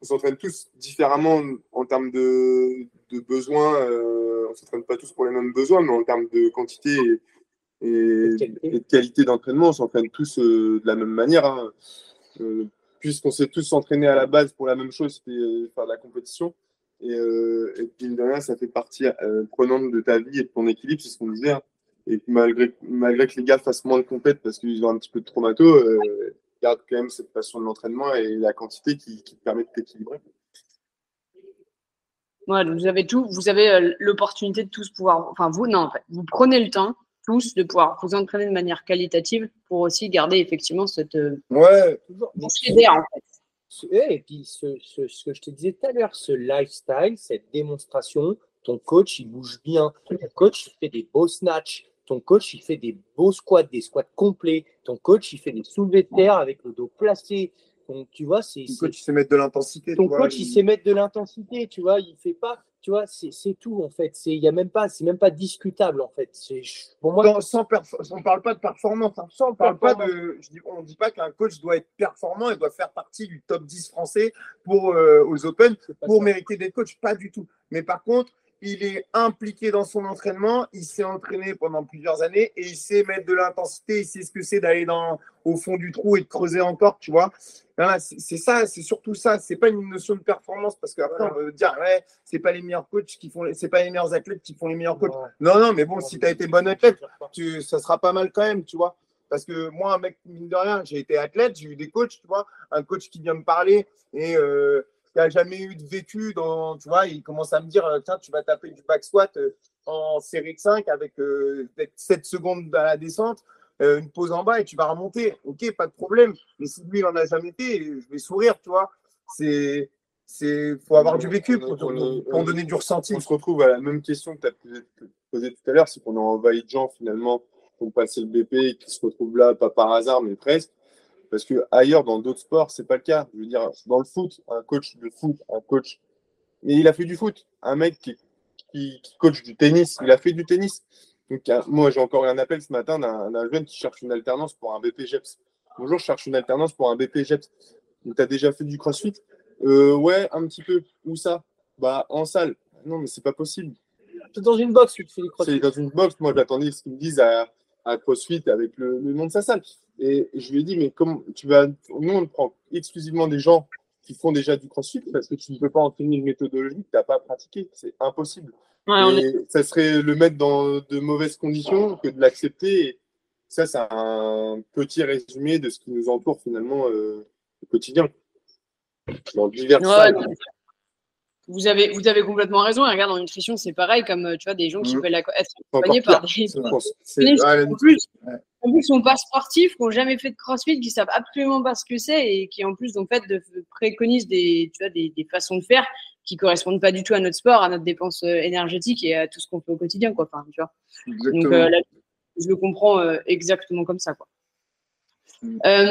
on s'entraîne tous différemment en termes de, de besoins. Euh, on ne s'entraîne pas tous pour les mêmes besoins, mais en termes de quantité et, de qualité d'entraînement, on s'entraîne tous euh, de la même manière. Hein. Euh, puisqu'on s'est tous entraînés à la base pour la même chose, c'était faire de la compétition. Et, et puis, de rien, ça fait partie prenante de ta vie et de ton équilibre, c'est ce qu'on disait. Hein. Et malgré, malgré que les gars fassent moins de compètes parce qu'ils ont un petit peu de traumato, garde quand même cette passion de l'entraînement et la quantité qui, te permet de t'équilibrer. vous avez tout, vous avez euh, l'opportunité de tous pouvoir, enfin vous, non, en fait, vous prenez le temps tous de pouvoir vous entraîner de manière qualitative pour aussi garder effectivement cette euh, ouais, d'air en fait. Et puis ce, ce, ce, que je te disais tout à l'heure, ce lifestyle, cette démonstration, ton coach il bouge bien, ton coach il fait des beaux snatchs, ton coach, il fait des beaux squats, des squats complets. Ton coach, il fait des soulevés de terre avec le dos placé. Donc, tu vois, c'est. Ton coach, il sait mettre de l'intensité. Ton coach, il... sait mettre de l'intensité, tu vois. Il fait pas, tu vois, c'est tout, en fait. Il y a même pas, c'est même pas discutable, en fait. Pour moi. sans on parle pas de performance. Hein. Sans on parle pas de. Je dis, on dit pas qu'un coach doit être performant et doit faire partie du top 10 français pour, euh, aux Open pour mériter d'être coach. Pas du tout. Mais par contre, il est impliqué dans son entraînement, il s'est entraîné pendant plusieurs années et il sait mettre de l'intensité, il sait ce que c'est d'aller dans au fond du trou et de creuser encore, tu vois. c'est ça, c'est surtout ça. C'est pas une notion de performance parce qu'après on veut dire ouais, c'est pas les meilleurs coachs qui font, c'est pas les meilleurs athlètes qui font les meilleurs coachs. Non, non, mais bon, si tu as été bon athlète, tu, ça sera pas mal quand même, tu vois. Parce que moi, un mec, mine de rien, j'ai été athlète, j'ai eu des coachs, tu vois, un coach qui vient me parler et euh, qui n'a jamais eu de vécu dans, tu vois, il commence à me dire, euh, tiens, tu vas taper du back squat euh, en série de 5 avec 7 euh, secondes à la descente, une pause en bas et tu vas remonter. Ok, pas de problème. Mais si lui, il n'en a jamais été, je vais sourire, tu vois. C'est, c'est, faut avoir du vécu pour, pour, donner du ressenti. On se retrouve à la même question que tu as posée tout à l'heure, c'est qu'on a envahi de gens finalement pour passer le BP et qui se retrouvent là, pas par hasard, mais presque. Parce que ailleurs, dans d'autres sports, c'est pas le cas. Je veux dire, dans le foot, un coach de foot, un coach. Mais il a fait du foot. Un mec qui, qui, coach du tennis, il a fait du tennis. Donc, moi, j'ai encore eu un appel ce matin d'un jeune qui cherche une alternance pour un BP GEPS. Bonjour, je cherche une alternance pour un BP GEPS. Donc, tu as déjà fait du crossfit? Euh, Ouais, un petit peu. Où ça? Bah, en salle. Non, mais c'est pas possible. C'est dans une box tu fais du crossfit. C'est dans une box. Moi, j'attendais ce qu'ils me disent à, à CrossFit avec le, nom de sa salle. Et je lui ai dit, mais comme tu vas. Nous, on prend exclusivement des gens qui font déjà du CrossFit parce que tu ne peux pas entraîner une méthodologie que tu n'as pas pratiquée. C'est impossible. et ça serait le mettre dans de mauvaises conditions que de l'accepter. Ça, c'est un petit résumé de ce qui nous entoure finalement euh, au quotidien. Dans divers vous avez, vous avez complètement raison. Et regarde, en nutrition, c'est pareil, comme euh, tu vois, des gens qui Mhm. veulent être accompagnés par des en plus, ouais. en plus, sont pas sportifs, qui n'ont jamais fait de crossfit, qui savent absolument pas ce que c'est et qui, en plus, en fait, de, préconisent des, tu vois, des, des façons de faire qui correspondent pas du tout à notre sport, à notre dépense euh, énergétique et à tout ce qu'on fait au quotidien, quoi. Enfin, tu vois. Donc, Exactement. euh, là, je le comprends euh, exactement comme ça, quoi. Mm. Euh,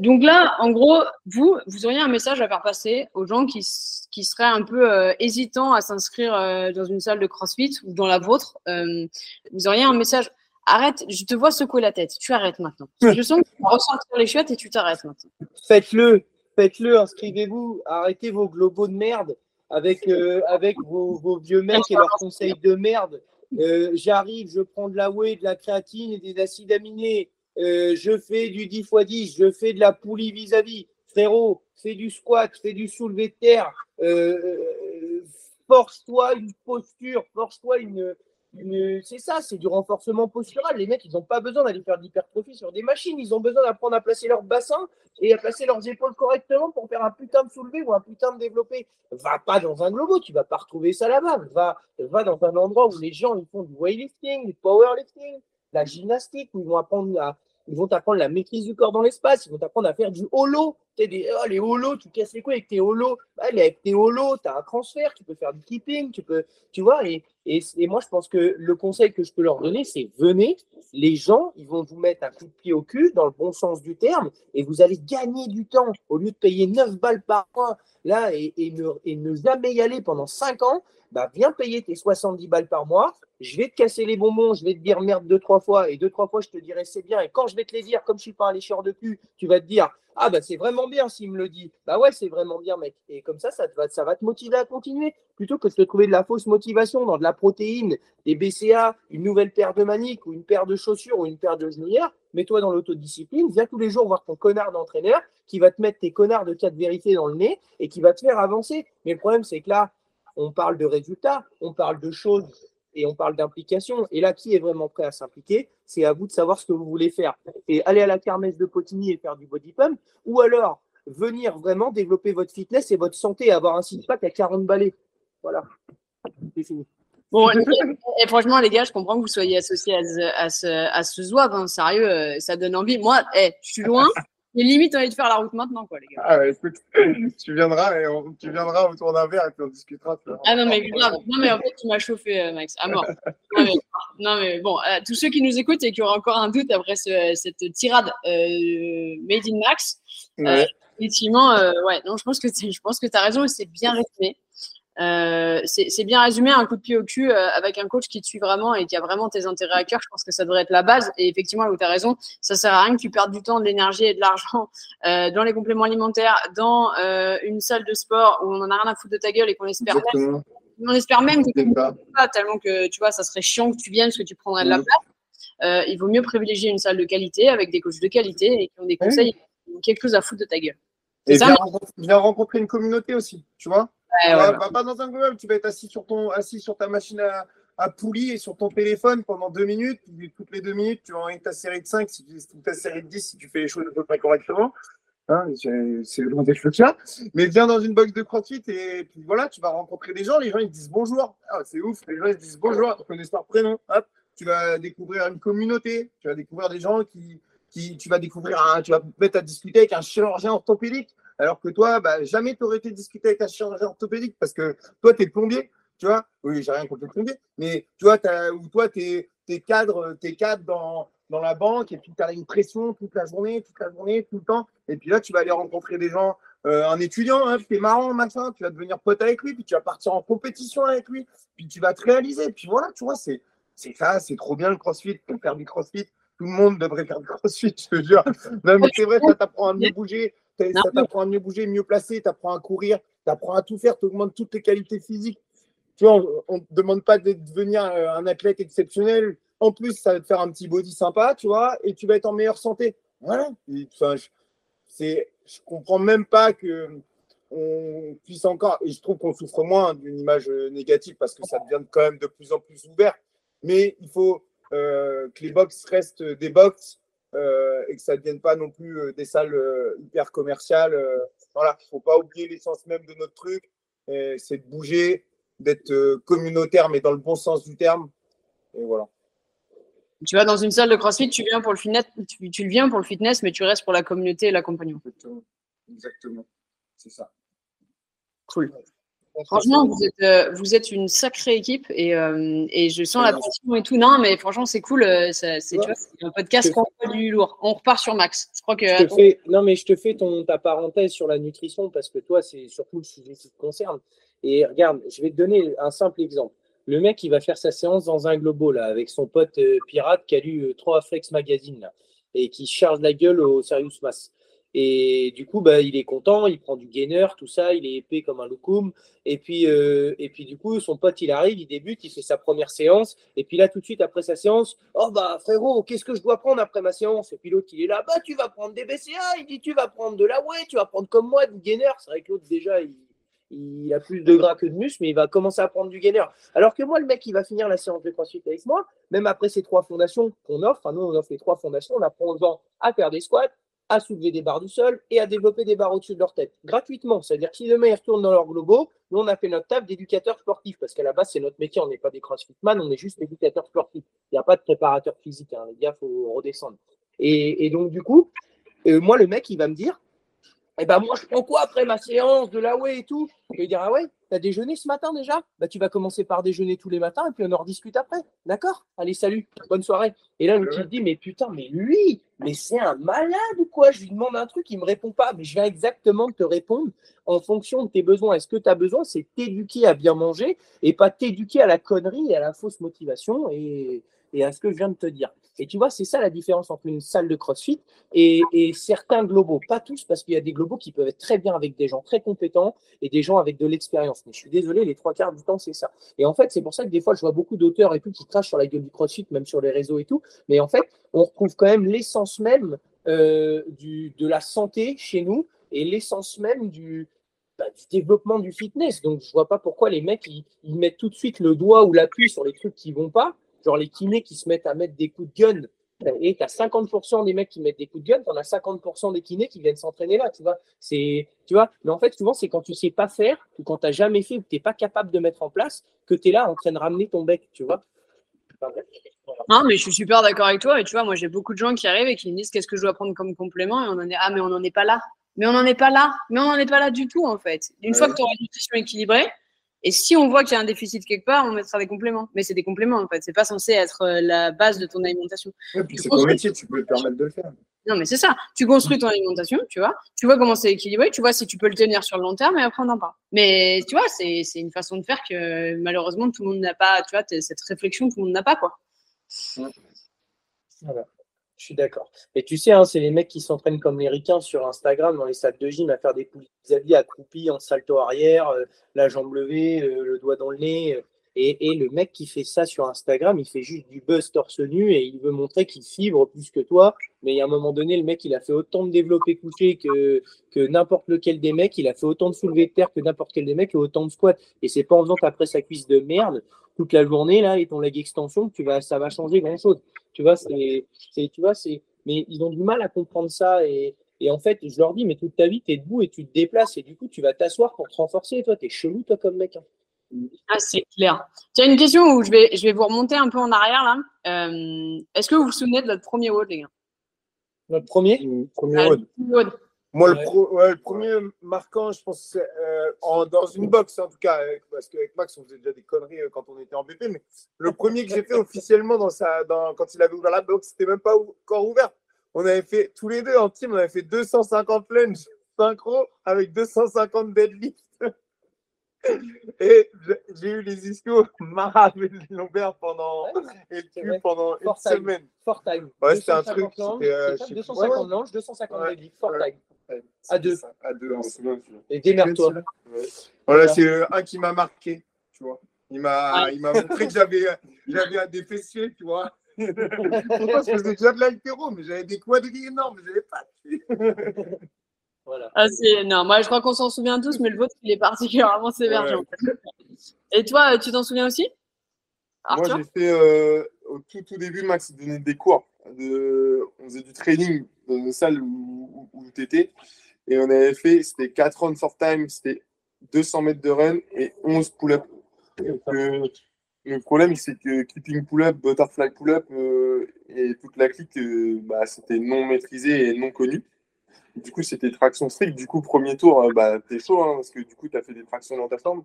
donc là, en gros, vous, vous auriez un message à faire passer aux gens qui, qui seraient un peu euh, hésitants à s'inscrire euh, dans une salle de CrossFit ou dans la vôtre. Euh, vous auriez un message. Arrête, je te vois secouer la tête. Tu arrêtes maintenant. Je sens que tu vas ressortir les chiottes et tu t'arrêtes maintenant. Faites-le, faites-le, inscrivez-vous, arrêtez vos globaux de merde avec, euh, avec vos, vos vieux mecs et leurs conseils de merde. Euh, J'arrive, je prends de la whey, de la créatine et des acides aminés. Euh, je fais du 10 x 10, je fais de la poulie vis-à-vis. Frérot, fais du squat, fais du soulevé de terre. Euh, euh, force-toi une posture, force-toi une, c'est ça, c'est du renforcement postural. Les mecs, ils n'ont pas besoin d'aller faire de l'hypertrophie sur des machines. Ils ont besoin d'apprendre à placer leur bassin et à placer leurs épaules correctement pour faire un putain de soulevé ou un putain de développé. Va pas dans un globo, tu vas pas retrouver ça là-bas. Va, va dans un endroit où les gens ils font du weightlifting, du powerlifting, la gymnastique, où ils vont apprendre à, ils vont t'apprendre la maîtrise du corps dans l'espace, ils vont t'apprendre à faire du holo. Sais, des, oh, les holos, tu casses les couilles avec tes holos. Mais avec tes holos, tu as un transfert, tu peux faire du keeping, tu peux, tu vois. Et, et, moi, je pense que le conseil que je peux leur donner, c'est venez, les gens, ils vont vous mettre un coup de pied au cul, dans le bon sens du terme, et vous allez gagner du temps. Au lieu de payer 9 balles par mois, là, et, et ne, et jamais y aller pendant 5 ans, bah, viens payer tes 70 balles par mois. Je vais te casser les bonbons, je vais te dire merde deux, trois fois, et deux, trois fois, je te dirai c'est bien. Et quand je vais te les dire, comme je suis pas un lécheur de cul, tu vas te dire ah, bah, c'est vraiment bien s'il me le dit. Bah ouais, c'est vraiment bien, mec. Et comme ça, ça, va, ça va te motiver à continuer. Plutôt que de te trouver de la fausse motivation dans de la protéine, des BCA, une nouvelle paire de maniques ou une paire de chaussures ou une paire de genouillères, mets-toi dans l'autodiscipline. Viens tous les jours voir ton connard d'entraîneur qui va te mettre tes connards de cas de vérité dans le nez et qui va te faire avancer. Mais le problème, c'est que là, on parle de résultats, on parle de choses et on parle d'implication. Et là, qui est vraiment prêt à s'impliquer C'est à vous de savoir ce que vous voulez faire. Et aller à la kermesse de Potigny et faire du body pump, ou alors venir vraiment développer votre fitness et votre santé avoir un six-pack à 40 balais. Voilà, c'est fini. Bon, franchement, les gars, je comprends que vous soyez associés à, ce- à ce, hein. Sérieux, euh, ça donne envie. Moi, eh, je suis loin. J'ai limite envie de faire la route maintenant, quoi, les gars. Ah, ouais, écoute, tu viendras et on- tu viendras autour d'un verre et puis on discutera. tu. Ah non, mais grave. Non, mais en fait, tu m'as chauffé, euh, Max, à mort. Non, mais, non, mais bon, euh, tous ceux qui nous écoutent et qui auraient encore un doute après ce- cette tirade euh, Made in Max, Ouais. effectivement, ouais, non, je pense que t'es- je pense que tu as raison et c'est bien résumé. Euh, c'est bien résumé, un coup de pied au cul euh, avec un coach qui te suit vraiment et qui a vraiment tes intérêts à cœur. Je pense que ça devrait être la base. Et effectivement, là où tu as raison, ça sert à rien que tu perdes du temps, de l'énergie et de l'argent euh, dans les compléments alimentaires, dans une salle de sport où on en a rien à foutre de ta gueule et qu'on espère même, Exactement. on espère même que tu T'inquiète pas. pas tellement que tu vois, ça serait chiant que tu viennes parce que tu prendrais de la place. Il vaut mieux privilégier une salle de qualité avec des coachs de qualité et qui ont des conseils, ont quelque chose à foutre de ta gueule. Et ça, viens, rencontrer- viens rencontrer une communauté aussi, tu vois. Ouais, Va, ouais. va pas dans un globe, tu vas être assis sur, ton, assis sur ta machine à, à poulie et sur ton téléphone pendant deux minutes. Toutes les deux minutes, tu vas envoyer ta série de 5 si tu, ta série de 10 si tu fais les choses à peu près correctement. Hein, c'est loin des choses là. Mais viens dans une box de CrossFit et puis voilà, tu vas rencontrer des gens. Les gens ils te disent bonjour. Ah, c'est ouf, les gens ils te disent bonjour, ils connaissent leur prénom. Hop, tu vas découvrir une communauté, tu vas découvrir des gens qui, qui tu vas découvrir un, tu vas mettre à discuter avec un chirurgien orthopédique. Alors que toi, bah, jamais tu aurais été discuter avec un chirurgien orthopédique parce que toi, tu es plombier, tu vois. Oui, j'ai rien contre le plombier, mais tu vois, ou toi, tu es, cadre, t'es cadre dans, dans la banque et puis tu as une pression toute la journée, toute la journée, tout le temps. Et puis là, tu vas aller rencontrer des gens, euh, un étudiant, hein, qui est marrant, machin, tu vas devenir pote avec lui, puis tu vas partir en compétition avec lui, puis tu vas te réaliser. Puis voilà, tu vois, c'est c'est ça, c'est trop bien le crossfit, pour faire du crossfit. Tout le monde devrait faire du crossfit, je te jure. Non, mais c'est vrai, ça t'apprend à mieux bouger, ça t'apprend à mieux bouger, mieux placer, t'apprends à courir, t'apprends à tout faire, t'augmentes toutes tes qualités physiques. Tu vois, on ne te demande pas de devenir euh, un athlète exceptionnel. En plus, ça va te faire un petit body sympa, tu vois, et tu vas être en meilleure santé. Voilà. Enfin, je, c'est, je comprends même pas que on puisse encore, et je trouve qu'on souffre moins d'une image euh, négative parce que ça devient quand même de plus en plus ouvert. Mais il faut euh, que les box restent des box et que ça ne devienne pas non plus euh, des salles euh, hyper commerciales. euh. voilà, il ne faut pas oublier l'essence même de notre truc. C'est de bouger, d'être euh, communautaire, mais dans le bon sens du terme. Et voilà. Tu vas dans une salle de CrossFit, tu viens pour le fitness, tu, tu viens pour le fitness, mais tu restes pour la communauté et l'accompagnement. Exactement. Exactement. C'est ça. Cool. Franchement, vous êtes, euh, vous êtes une sacrée équipe et, euh, et je sens la pression et tout. Non, mais franchement, c'est cool. euh, C'est un podcast qu'on fait du lourd. On repart sur Max. Je crois que. Je te fais, non, mais je te fais ton, ta parenthèse sur la nutrition parce que toi, c'est surtout le sujet qui te concerne. Et regarde, je vais te donner un simple exemple. Le mec, il va faire sa séance dans un globo, là, avec son pote euh, pirate qui a lu euh, trois Flex Magazine, là, et qui charge la gueule au Serious Mass. Et du coup, bah, il est content, il prend du gainer, tout ça, il est épais comme un loukoum. Et puis, euh, et puis, du coup, son pote, il arrive, il débute, il fait sa première séance. Et puis là, tout de suite, après sa séance, oh bah frérot, qu'est-ce que je dois prendre après ma séance? Et puis l'autre, il est là, bah tu vas prendre des BCA. Il dit, tu vas prendre de la whey, tu vas prendre comme moi du gainer. C'est vrai que l'autre, déjà, il, a plus de gras que de muscle, mais il va commencer à prendre du gainer. Alors que moi, le mec, il va finir la séance de crossfit avec moi, même après ces trois fondations qu'on offre, enfin, nous, on offre les trois fondations, on apprend aux gens à faire des squats, à soulever des barres du sol et à développer des barres au-dessus de leur tête, gratuitement. C'est-à-dire que si demain ils retournent dans leur globo, nous on a fait notre table d'éducateur sportif, parce qu'à la base c'est notre métier, on n'est pas des crossfitman, on est juste éducateur sportif. Il n'y a pas de préparateur physique, hein, les gars, faut redescendre. Et, donc du coup, euh, moi le mec il va me dire, eh ben moi je prends quoi après ma séance de la whey et tout? Je vais dire, ah ouais, t'as déjeuné ce matin déjà? Bah tu vas commencer par déjeuner tous les matins et puis on en rediscute après. D'accord? Allez, salut, bonne soirée. Et là, l'autre, il dit, mais putain, mais lui, mais c'est un malade ou quoi? Je lui demande un truc, il me répond pas. Mais je viens exactement te répondre en fonction de tes besoins. Est-ce que tu as besoin? C'est t'éduquer à bien manger et pas t'éduquer à la connerie et à la fausse motivation et, et à ce que je viens de te dire. Et tu vois, c'est ça la différence entre une salle de CrossFit et, certains globaux. Pas tous, parce qu'il y a des globaux qui peuvent être très bien avec des gens très compétents et des gens avec de l'expérience. Mais je suis désolé, les trois quarts du temps, c'est ça. Et en fait, c'est pour ça que des fois, je vois beaucoup d'auteurs et tout qui crachent sur la gueule du CrossFit, même sur les réseaux et tout. Mais en fait, on retrouve quand même l'essence même euh, de la santé chez nous et l'essence même du, bah, développement du fitness. Donc, je vois pas pourquoi les mecs, ils, mettent tout de suite le doigt ou l'appui sur les trucs qui vont pas. Genre les kinés qui se mettent à mettre des coups de gun. Et tu as 50% des mecs qui mettent des coups de gun, tu en as 50% des kinés qui viennent s'entraîner là, tu vois. C'est, tu vois, mais en fait, souvent, c'est quand tu sais pas faire, ou quand tu n'as jamais fait, ou que tu n'es pas capable de mettre en place, que tu es là en train de ramener ton bec, tu vois. Non, mais je suis super d'accord avec toi. Et tu vois, moi, j'ai beaucoup de gens qui arrivent et qui me disent qu'est-ce que je dois prendre comme complément? Et on en est, ah, mais on n'en est pas là. Mais on n'en est pas là. Mais on n'en est pas là du tout, en fait. Une fois que tu auras une nutrition équilibrée, et si on voit qu'il y a un déficit quelque part, on mettra des compléments. Mais c'est des compléments, en fait. C'est pas censé être euh, la base de ton alimentation. Et puis c'est ton métier, tu peux te permettre de le faire. Non, mais c'est ça. Tu construis ton alimentation, tu vois. Tu vois comment c'est équilibré, tu vois si tu peux le tenir sur le long terme et après on en parle. Mais tu vois, c'est c'est une façon de faire que malheureusement tout le monde n'a pas, tu vois, cette réflexion, tout le monde n'a pas, quoi. Voilà. Je suis d'accord. Et tu sais, hein, c'est les mecs qui s'entraînent comme les ricains sur Instagram, dans les salles de gym, à faire des poulies habits accroupis en salto arrière, euh, la jambe levée, euh, le doigt dans le nez. euh, et, le mec qui fait ça sur Instagram, il fait juste du buzz torse nu et il veut montrer qu'il fibre plus que toi. Mais à un moment donné, le mec, il a fait autant de développé couché que, n'importe lequel des mecs. Il a fait autant de soulevé de terre que n'importe quel des mecs et autant de squats. Et c'est pas en faisant après sa cuisse de merde toute la journée là et ton leg extension que tu vas, ça va changer grand chose. Tu vois, c'est, c'est, tu vois, c'est, mais ils ont du mal à comprendre ça et, et en fait, je leur dis, mais toute ta vie, tu es debout et tu te déplaces et du coup, tu vas t'asseoir pour te renforcer. Et toi, tu es chelou, toi, comme mec. hein. Ah, c'est clair. Tiens, une question où je vais, je vais vous remonter un peu en arrière là. Euh, Est-ce que vous vous souvenez de votre premier WOD, les gars? Notre premier, Ah, le premier WOD. Moi, Ouais. le, pro- ouais, le premier marquant, je pense, c'est euh, en- dans une box, en tout cas, parce qu'avec Max, on faisait déjà des conneries euh, quand on était en BP, mais le premier que j'ai fait officiellement dans sa, dans, quand il avait ouvert la box, c'était même pas encore ouvert. On avait fait, tous les deux en team, on avait fait 250 lunges synchro avec 250 deadlifts. Et j'ai eu les ischios marabés de lombaires pendant, et le une semaine. fort time. Ouais, c'était un 250 truc, c'était, euh, c'est je ça, sais plus. 250 Ouais, ouais. langes, 250 Ouais. deadlifts, fort Ouais. time. À deux. À deux. Et démerde-toi. Voilà, Voilà. c'est euh, un qui m'a marqué, tu vois. Il m'a, il m'a montré que j'avais, j'avais des fessiers, tu vois. Pourquoi? Je faisais déjà de l'altéro, mais j'avais des quadrilles énormes, mais j'avais pas de Voilà. Ah, c'est... Non, moi je crois qu'on s'en souvient tous, mais le vôtre, il est particulièrement sévère. Ouais. Et toi, tu t'en souviens aussi? Moi, j'ai fait euh, au tout, tout début, Max il donnait des cours. De... On faisait du training dans une salle où, où, tu étais. Et on avait fait, c'était 4 rounds for time, c'était 200 mètres de run et 11 pull-up. le problème, c'est que keeping pull-up, butterfly pull-up euh, et toute la clique, euh, bah, c'était non maîtrisé et non connu. Du coup, c'était traction stricte. Du coup, premier tour, euh, bah, t'es chaud hein, parce que du coup, tu as fait des tractions dans ta forme.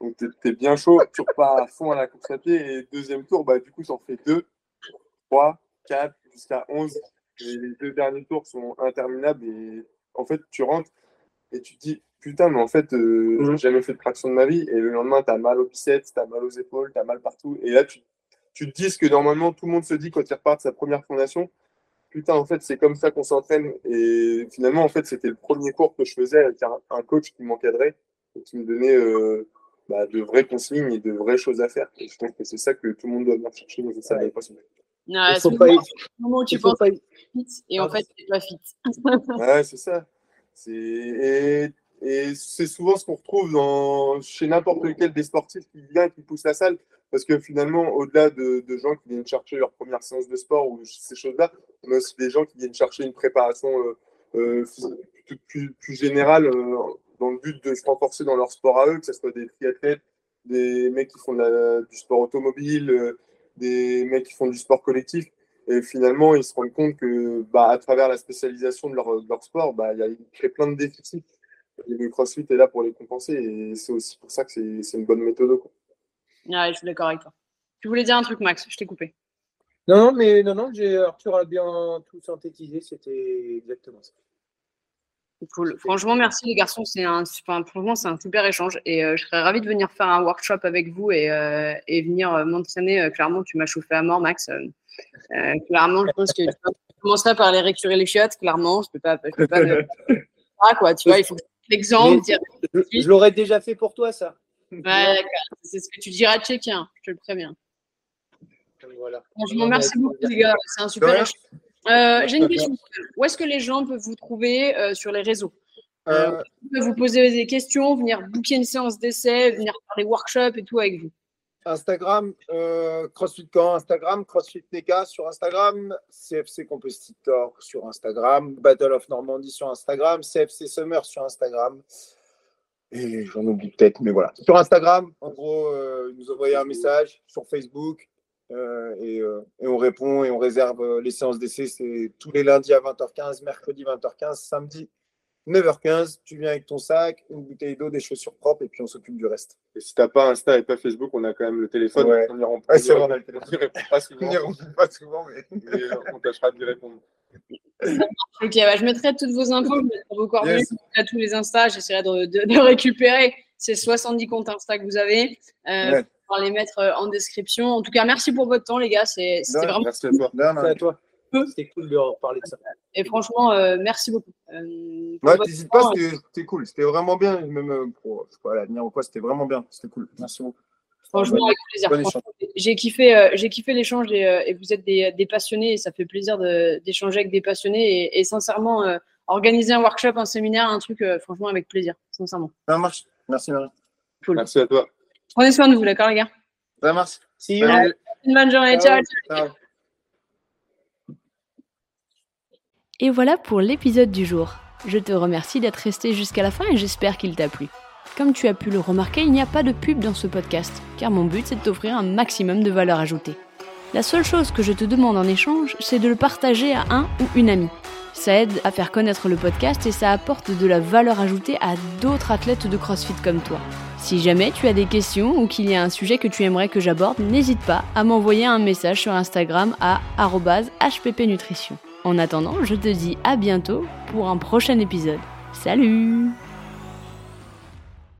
Donc, tu es, bien chaud. Tu repars à fond à la course à pied. Et deuxième tour, bah, du coup, tu en fais 2, 3, 4, jusqu'à 11. les deux derniers tours sont interminables. Et en fait, tu rentres et tu te dis, putain, mais en fait, euh, mmh. j'ai jamais fait de traction de ma vie. Et le lendemain, tu as mal aux biceps, tu as mal aux épaules, tu as mal partout. Et là, tu, tu te dis ce que normalement tout le monde se dit quand il repart de sa première fondation. Putain, en fait, c'est comme ça qu'on s'entraîne. Et finalement, en fait, c'était le premier cours que je faisais avec un, coach qui m'encadrait et qui me donnait euh, bah, de vraies consignes et de vraies choses à faire. Et je pense que c'est ça que tout le monde doit venir chercher dans ça. Ouais. Non, c'est le moment où tu penses pas... fit et en fait, c'est pas fit. ouais, c'est ça. Et, et c'est souvent ce qu'on retrouve dans, chez n'importe lequel des sportifs qui vient, qui pousse la salle. Parce que finalement, au-delà de, gens qui viennent chercher leur première séance de sport ou ces choses-là, on a aussi des gens qui viennent chercher une préparation euh, euh, plus, générale euh, dans le but de se renforcer dans leur sport à eux, que ce soit des triathlètes, des mecs qui font du sport automobile, des mecs qui font du sport collectif. Et finalement, ils se rendent compte que, bah, à travers la spécialisation de leur, sport, bah, il crée plein de déficits. Et le CrossFit est là pour les compenser. Et c'est aussi pour ça que c'est une bonne méthode. Quoi. Ouais, je suis d'accord avec toi. Tu voulais dire un truc, Max Je t'ai coupé. Non, non, mais non, non, Arthur a bien tout synthétisé. C'était exactement ça. Cool. Franchement, merci les garçons. C'est un, franchement, c'est un super échange et euh, je serais ravie de venir faire un workshop avec vous et, euh, et venir euh, m'entraîner. clairement, tu m'as chauffé à mort, Max. clairement, je pense que je commencerai par les récurer les chiottes. Clairement, je peux pas, je peux pas. ah, quoi, tu vois, il faut l'exemple. Je, je l'aurais déjà fait pour toi, ça. Ouais, c'est ce que tu diras tchéquien, je te le préviens. Voilà. Franchement, merci beaucoup, les gars. C'est un super échange. Euh, j'ai une question. Où est-ce que les gens peuvent vous trouver euh, sur les réseaux? Euh, euh Vous poser des questions, venir booker une séance d'essai, venir faire des workshops et tout avec vous. Instagram, CrossFit Camp, Instagram, CrossFit TK sur Instagram, CFC Competitor sur Instagram, Battle of Normandie sur Instagram, CFC Summer sur Instagram. Et j'en oublie peut-être, mais voilà. Sur Instagram, en gros, nous envoyer un message sur Facebook, euh, euh, et, on répond et on réserve euh, les séances d'essai. C'est tous les lundis à 20h15, mercredi 20h15, samedi 9h15. Tu viens avec ton sac, une bouteille d'eau, des chaussures propres et puis on s'occupe du reste. Et si tu n'as pas Insta et pas Facebook, on a quand même le téléphone. On n'y répond pas souvent. pas souvent, mais, on tâchera de répondre. ok, bah, je mettrai toutes vos infos, je mettrai vos coordonnées, à tous les Insta, j'essaierai de, récupérer ces 70 comptes Insta que vous avez les mettre euh, en description. En tout cas, merci pour votre temps, les gars. C'était vraiment. Merci à toi. Merci à toi. C'était cool de reparler de ça. Et franchement, euh, merci beaucoup. Euh, ouais, n'hésite pas, c'était cool. C'était vraiment bien. Même pour l'avenir ou quoi, c'était vraiment bien. C'était cool. Merci beaucoup. Franchement, avec plaisir. J'ai kiffé, j'ai kiffé l'échange et, vous êtes des, des, passionnés et ça fait plaisir d'échanger avec des passionnés et, sincèrement, organiser un workshop, un séminaire, un truc, franchement, avec plaisir, sincèrement. Ça marche. Merci, Marie. Cool. Merci à toi. Prenez soin de vous, d'accord, les gars? Ça marche. See you. Une bonne journée. ciao. ciao. Et voilà pour l'épisode du jour. Je te remercie d'être resté jusqu'à la fin et j'espère qu'il t'a plu. Comme tu as pu le remarquer, il n'y a pas de pub dans ce podcast, car mon but c'est de t'offrir un maximum de valeur ajoutée. La seule chose que je te demande en échange, c'est de le partager à un ou une amie. Ça aide à faire connaître le podcast et ça apporte de la valeur ajoutée à d'autres athlètes de CrossFit comme toi. Si jamais tu as des questions ou qu'il y a un sujet que tu aimerais que j'aborde, n'hésite pas à m'envoyer un message sur Instagram à hppnutrition. En attendant, je te dis à bientôt pour un prochain épisode. Salut